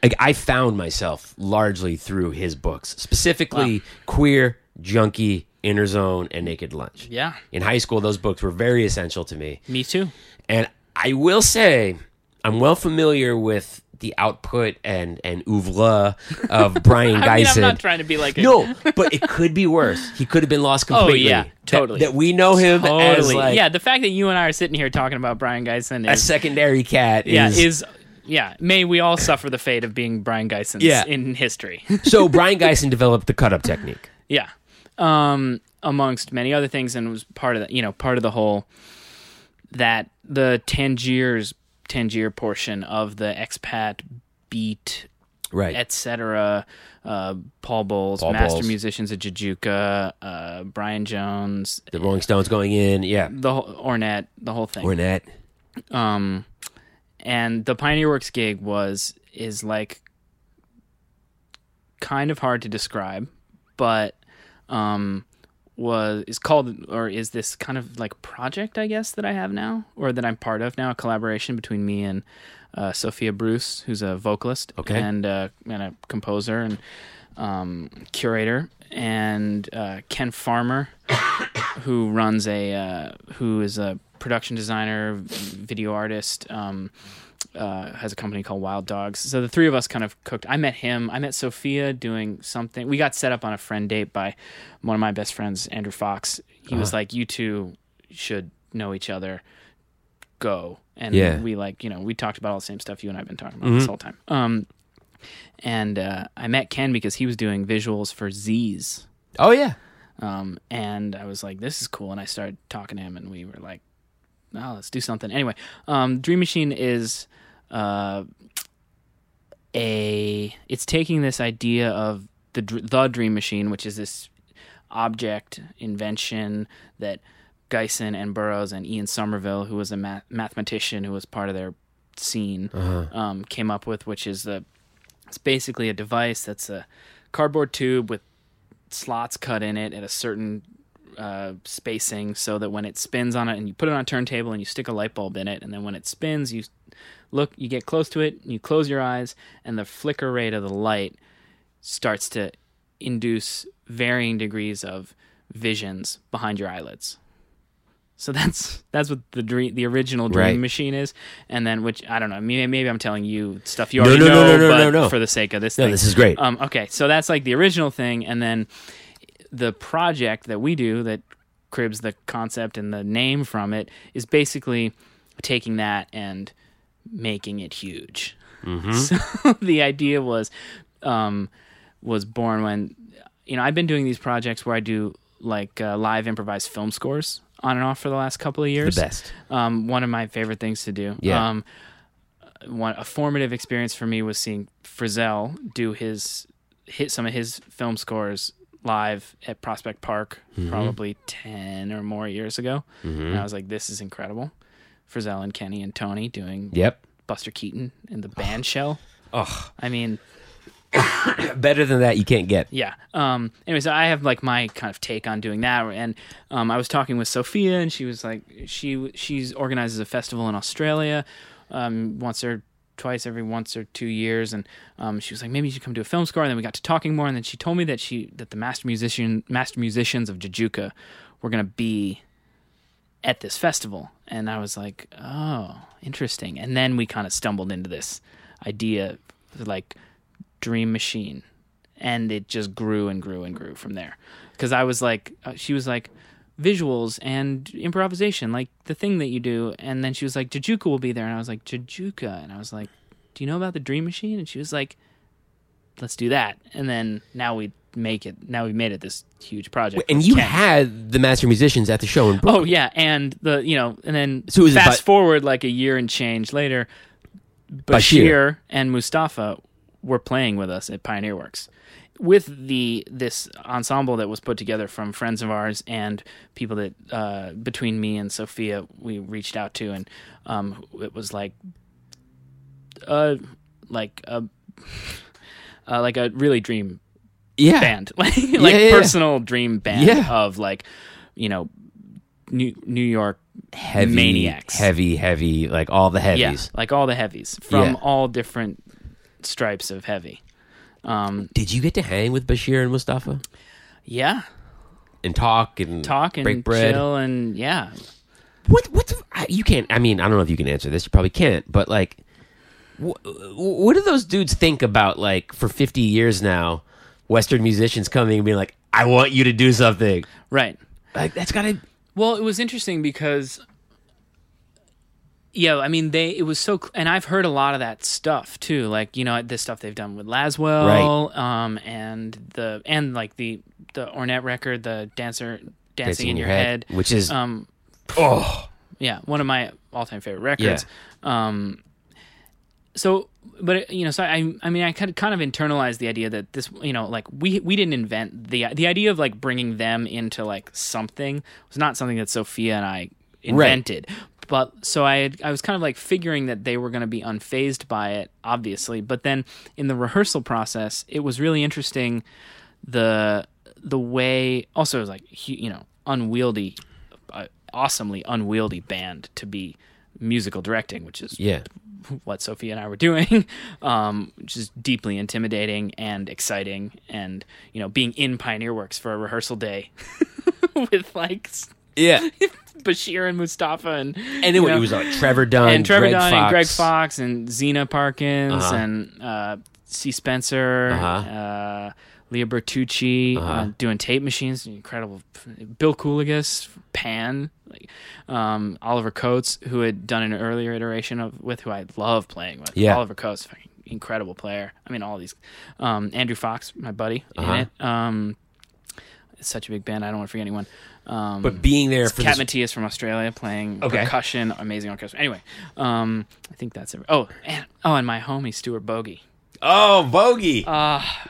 Like I found myself largely through his books, specifically Queer, Junkie, Interzone, and Naked Lunch. yeah, In high school, those books were very essential to me. me too. And I will say, I'm well familiar with the output and and oeuvre of Brion I mean, I'm not trying to be like a, no, but it could be worse. He could have been lost completely. Oh, yeah, totally. That, we know him as like yeah, the fact that you and I are sitting here talking about Brion Gysin a secondary cat. yeah is, is yeah. May we all suffer the fate of being Brion Gysins Yeah. in history. so Brian Geisen developed the cut up technique. Yeah. Um, amongst many other things, and was part of the, you know, part of the whole that the Tangiers Tangier portion of the expat beat, Right. etc. Uh, Paul Bowles, Paul master Bowles. musicians at Jajouka, uh, Brian Jones, the Rolling Stones going in. Yeah. the whole, Ornette, the whole thing. Ornette. Um, and the Pioneer Works gig was is like kind of hard to describe, but um, was is called or is this kind of like project I guess that I have now or that I'm part of now, a collaboration between me and uh, Sophia Brous, who's a vocalist Okay. and uh, and a composer and um, curator, and uh, Ken Farmer, who runs a uh, who is a production designer, video artist. Um, uh, has a company called Wild Dogs. So the three of us kind of cooked. I met him. I met Sophia doing something. We got set up on a friend date by one of my best friends, Andrew Fox. He was like, "You two should know each other. Go." And Yeah. we like, you know, we talked about all the same stuff you and I've been talking about this whole time. Um, and uh, I met Ken because he was doing visuals for Zs. Oh yeah. Um, and I was like, this is cool. And I started talking to him, and we were like, oh, let's do something. Anyway, um, Dream Machine is uh, a. It's taking this idea of the the Dream Machine, which is this object invention that Gysin and Burroughs and Ian Sommerville, who was a math- mathematician who was part of their scene, um, came up with, which is the. It's basically a device that's a cardboard tube with slots cut in it at a certain uh, spacing so that when it spins on it and you put it on a turntable and you stick a light bulb in it and then when it spins you look you get close to it you close your eyes and the flicker rate of the light starts to induce varying degrees of visions behind your eyelids so that's that's what the dream the original dream Right. machine is and then which i don't know maybe, maybe i'm telling you stuff you already no, no, know no, no, but for the sake of this No, thing this is great. um, okay, so that's like the original thing, and then the project that we do that cribs the concept and the name from it is basically taking that and making it huge. So the idea was um, was born when you know I've been doing these projects where I do like uh, live improvised film scores on and off for the last couple of years. The best. Um, one of my favorite things to do. Yeah. Um, one a formative experience for me was seeing Frisell do his hit some of his film scores live at Prospect Park Mm-hmm. probably 10 or more years ago. And I was like, this is incredible. Frisell and Kenny and Tony doing Yep. Buster Keaton in the band shell. Oh, I mean, better than that you can't get. yeah. Um. Anyways, I have like my kind of take on doing that, and um, I was talking with Sophia, and she was like, she she's organizes a festival in Australia, um, once or twice every once or two years, and um, she was like, maybe you should come to a film score, and then we got to talking more, and then she told me that she that the master musician master musicians of Jajouka were gonna be at this festival, and I was like, oh, interesting, and then we kind of stumbled into this idea, like Dream Machine. And it just grew and grew and grew from there. Because i was like uh, she was like visuals and improvisation like the thing that you do. And then she was like jajouka will be there. And i was like jajouka? And i was like do you know about the dream machine? And she was like let's do that. And then now we make it now we made it this huge project And you Ken. had the master musicians at the show in Brooklyn. Oh yeah, and the you know, and then So fast forward like a year and change later, Bashir. Bashir and Mustafa were playing with us at Pioneer Works with the this ensemble that was put together from friends of ours and people that uh, between me and Sophia we reached out to, and um, it was like uh like a uh, like a really dream yeah. band, like like yeah, personal dream band of like you know New New York Heavy, maniacs. heavy, heavy, like all the yeah, heavies. like all the heavies from all different stripes of heavy. Um, Did you get to hang with Bashir and Mustafa yeah, and talk and talk and break bread? chill and yeah, What? What's you can't? I mean, I don't know if you can answer this. You probably can't. But like, wh- what do those dudes think about like for fifty years now? Western musicians coming and being like, "I want you to do something." right. Like that's gotta. Well, it was interesting because, yeah, I mean, they it was so, and I've heard a lot of that stuff too, like you know the stuff they've done with Laswell, um, and the and like the the Ornette record, the dancer dancing, in, your head, which is um, oh yeah, one of my all time favorite records. Um, so, but you know, so I, I mean, I kind of kind of internalized the idea that this, you know, like we we didn't invent the the idea of like bringing them into like something was not something that Sophia and I invented. But so I had, I was kind of like figuring that they were going to be unfazed by it, obviously. But then in the rehearsal process, it was really interesting the the way also it was like you know unwieldy uh, awesomely unwieldy band to be musical directing which is yeah. what Sophia and I were doing um which is deeply intimidating and exciting and you know being in Pioneer Works for a rehearsal day with like Yeah. Bashir and Mustafa and And then you know, it was like Trevor Dunn, and Trevor Greg Dunn Fox. and Greg Fox and Zeena Parkins Uh-huh. and uh, C. Spencer, Uh-huh. uh, Lea Bertucci Uh-huh. uh, doing tape machines, incredible. Bill Kouligas, Pan, like um, Oliver Coates, who had done an earlier iteration of with who I love playing with. Yeah. Oliver Coates, fucking incredible player. I mean, all these. Um, Andrew Fox, my buddy, Uh-huh. in it. Um, it's such a big band. I don't want to forget anyone. Um, But being there for Cat this, Matias from Australia playing Okay. percussion, amazing orchestra. Anyway, um, I think that's it. Oh, and oh, and my homie Stuart Bogie. oh bogie, Ah,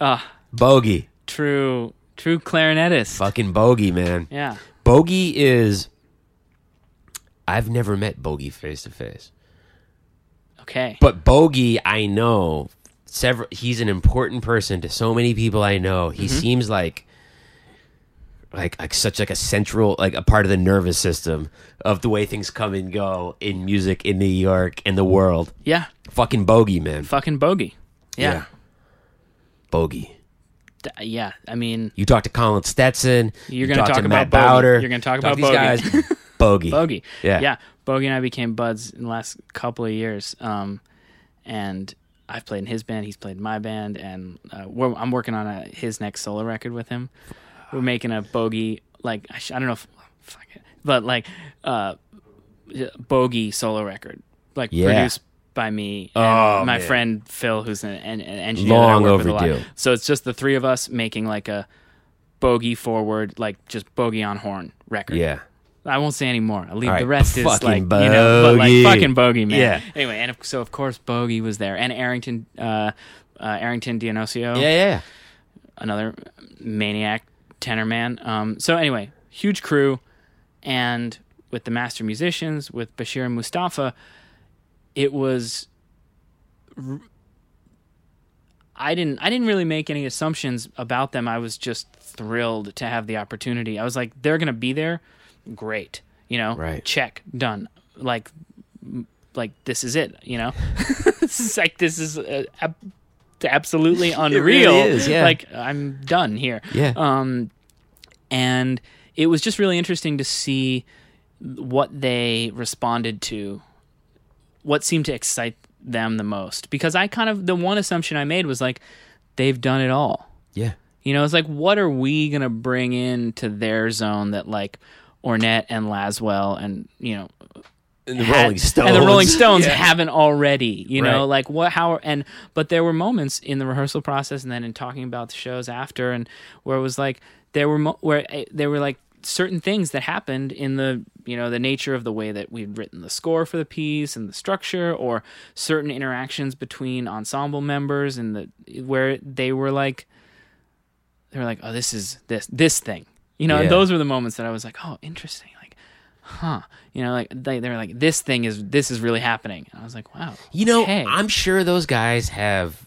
ah, bogie, true, true clarinetist. fucking bogie, man. Yeah. Bogie is. I've never met Bogie face to face, Okay. but Bogie, I know several. He's an important person to so many people I know. He Mm-hmm. seems like. Like, like such like a central like a part of the nervous system of the way things come and go in music in New York and the world. yeah. Fucking bogie, man. Fucking Bogie. Yeah. Bogie. D- Yeah. I mean, You talk to Colin Stetson. You're gonna talk talk to about Matt Bogie. Bauder. You're gonna talk to about these Bogie. guys. Bogie. Bogie. Yeah. Yeah. Bogie and I became buds in the last couple of years. Um, and I've played in his band. He's played in my band, and uh, we're, I'm working on a, his next solo record with him. We're making a Bogie like I, sh- I don't know, if, fuck it, but like uh, Bogie solo record, like Yeah. produced by me and Oh, my man. friend Phil, who's an, an, an engineer. that I Long work with a lot. overdue. So it's just the three of us making like a bogie forward, like just bogie on horn record. Yeah. I won't say any more. I'll leave All the right, rest is fucking like you know, but like Bogie. fucking bogie man. Yeah. Anyway, and of- so of course Bogie was there, and Arrington, uh, uh, Arrington de Dionyso, Yeah, yeah. another maniac tenor man. Um, so anyway, huge crew, and with the master musicians, with Bashir and Mustafa, it was. r- I didn't. I didn't really make any assumptions about them. I was just thrilled to have the opportunity. I was like, they're gonna be there, great. You know, Right. Check, done. Like, like this is it. You know, this is like this is uh, ab- absolutely unreal. is, yeah. Like I'm done here. Yeah. Um, and it was just really interesting to see what they responded to, what seemed to excite them the most. Because I kind of the one assumption I made was like, they've done it all. Yeah. You know, it's like, what are we gonna bring into their zone that like Ornette and Laswell and you know And the had- Rolling Stones. and the Rolling Stones Yeah. haven't already. You know, Right. like what? How? And but there were moments in the rehearsal process, and then in talking about the shows after, and where it was like there were mo- where eh, there were like certain things that happened in the you know the nature of the way that we'd written the score for the piece and the structure or certain interactions between ensemble members and the where they were like they were like oh this is this this thing. You know and those were the moments that i was like oh interesting. Like huh. You know like they, they were like this thing is this is really happening. And i was like wow. You know, okay. I'm sure those guys have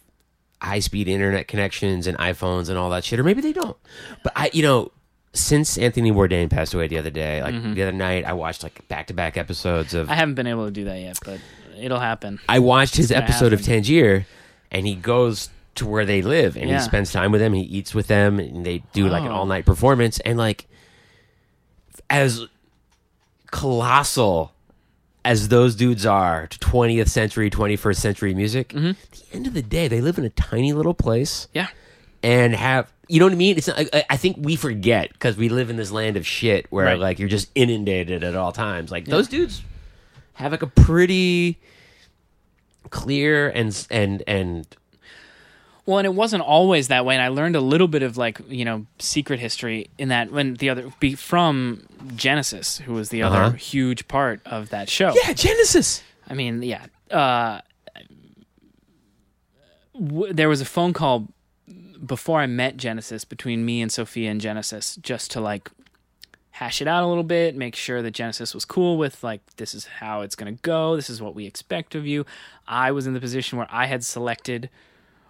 high speed internet connections and iPhones and all that shit, or maybe they don't. But I, you know, since Anthony Bourdain passed away the other day, like the other night, I watched like back to back episodes of. Mm-hmm. i haven't been able to do that yet but it'll happen I watched his episode of. Tangier, and he goes to where they live, and Yeah. he spends time with them. He eats with them, and they do like an Oh. all night performance. And like, as colossal as those dudes are to 20th century, 21st century music, Mm-hmm. at the end of the day, they live in a tiny little place yeah and have. You know what I mean? It's not, I, I think we forget because we live in this land of shit where Right. like you're just inundated at all times. Like those dudes have like a pretty clear and and and Well, and it wasn't always that way, and I learned a little bit of like you know secret history in that when the other be from Genesis, who was the other Uh-huh. huge part of that show. yeah Genesis. I mean, yeah. Uh, w- there was a phone call before I met Genesis between me and Sophia and Genesis just to like hash it out a little bit, make sure that Genesis was cool with like this is how it's going to go, this is what we expect of you. I was in the position where I had selected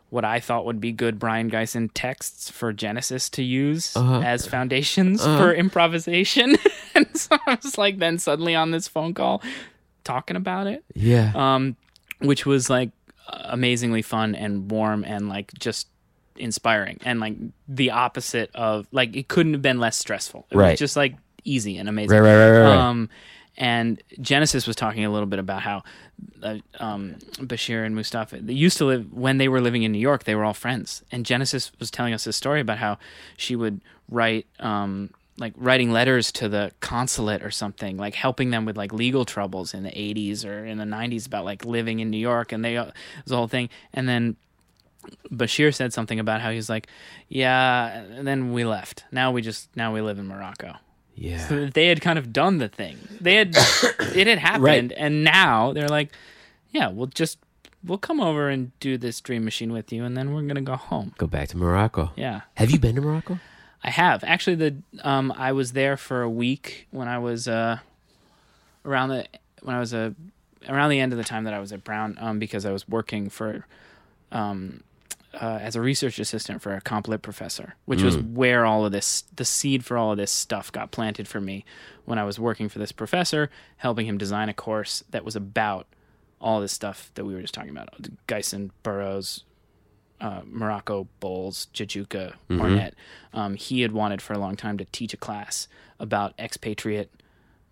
what I thought would be good Brion Gysin texts for Genesis to use uh-huh. as foundations uh-huh. for improvisation. and so I was like then suddenly on this phone call talking about it Yeah. um, which was like amazingly fun and warm and like just inspiring and like the opposite of like it couldn't have been less stressful. It Right. was just like easy and amazing. right, right, right, right, right. Um, And Genesis was talking a little bit about how uh, um, Bashir and Mustafa they used to live when they were living in New York. They were all friends, and Genesis was telling us this story about how she would write um, like writing letters to the consulate or something, like helping them with like legal troubles in the '80s or in the '90s about like living in New York, and they uh, the whole thing. And then Bashir said something about how he's like, yeah, and then we left. Now we just now we live in Morocco yeah. so they had kind of done the thing. They had it had happened, Right. and now they're like, yeah, we'll just we'll come over and do this dream machine with you, and then we're gonna go home. Go back to Morocco. Yeah, Have you been to Morocco? I have actually. The um, I was there for a week when I was uh around the when I was a around the end of the time that I was at Brown um because I was working for um uh, as a research assistant for a comp lit professor, which was where all of this, the seed for all of this stuff got planted for me when I was working for this professor, helping him design a course that was about all this stuff that we were just talking about Gysin, Burroughs, uh, Morocco, Bowles, Jajouka, Ornette. Um, he had wanted for a long time to teach a class about expatriate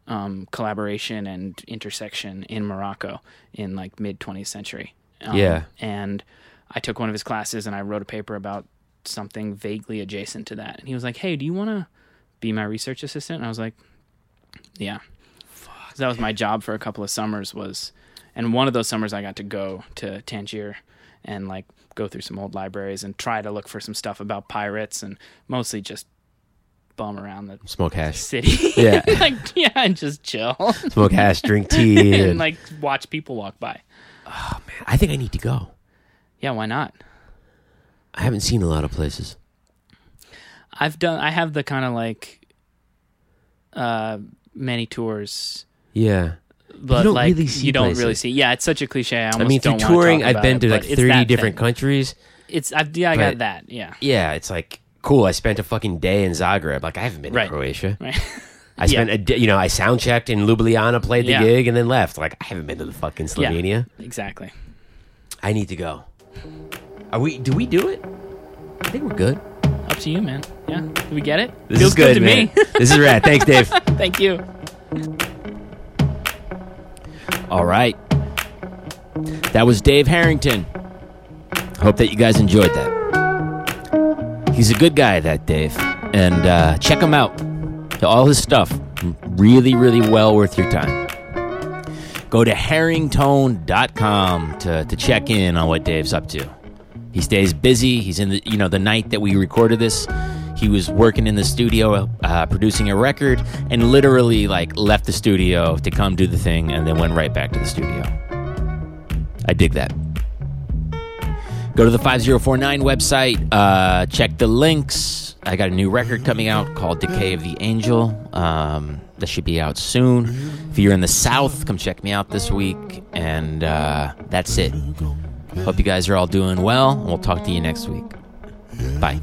um, collaboration and intersection in Morocco in like mid 20th century. Um, Yeah. And I took one of his classes and I wrote a paper about something vaguely adjacent to that. And he was like, "Hey, do you want to be my research assistant?" And I was like, "Yeah." 'Cause that was my job for a couple of summers was and one of those summers I got to go to Tangier and like go through some old libraries and try to look for some stuff about pirates and mostly just bum around the Smoke hash. city. Yeah. like yeah, and just chill Smoke hash, drink tea. and and, like watch people walk by. Oh man, I think I need to go. Yeah, why not? I haven't seen a lot of places. I've done. I have the kind of like uh many tours, Yeah. but don't like really see you don't places. really see. Yeah, it's such a cliche. I, I mean, through touring, I've been to like 30 different thing. countries. It's I've, yeah, I got that. Yeah, Yeah, it's like cool. I spent a fucking day in Zagreb. Like I haven't been Right. to Croatia. right. I spent a day, you know, I sound checked in Ljubljana, played the Yeah. gig, and then left. Like I haven't been to the fucking Yeah. Slovenia. exactly. I need to go. Are we? Do we do it? I think we're good. Up to you, man. Yeah, Did we get it? This Feels is good, to man. me. this is rad. Thanks, Dave. Thank you. All right. That was Dave Harrington. Hope that you guys enjoyed that. He's a good guy, that Dave. And uh, check him out. All his stuff. Really, really well worth your time. Go to herringtone.com to, to check in on what Dave's up to. He stays busy. He's in the, you know, the night that we recorded this, he was working in the studio, uh, producing a record, and literally like left the studio to come do the thing, and then went right back to the studio. I dig that. Go to the 5049 website, uh, check the links. I got a new record coming out called Decay of the Angel. Um, that should be out soon. If you're in the South, come check me out this week. And uh, that's it. Hope you guys are all doing well, and we'll talk to you next week. Bye.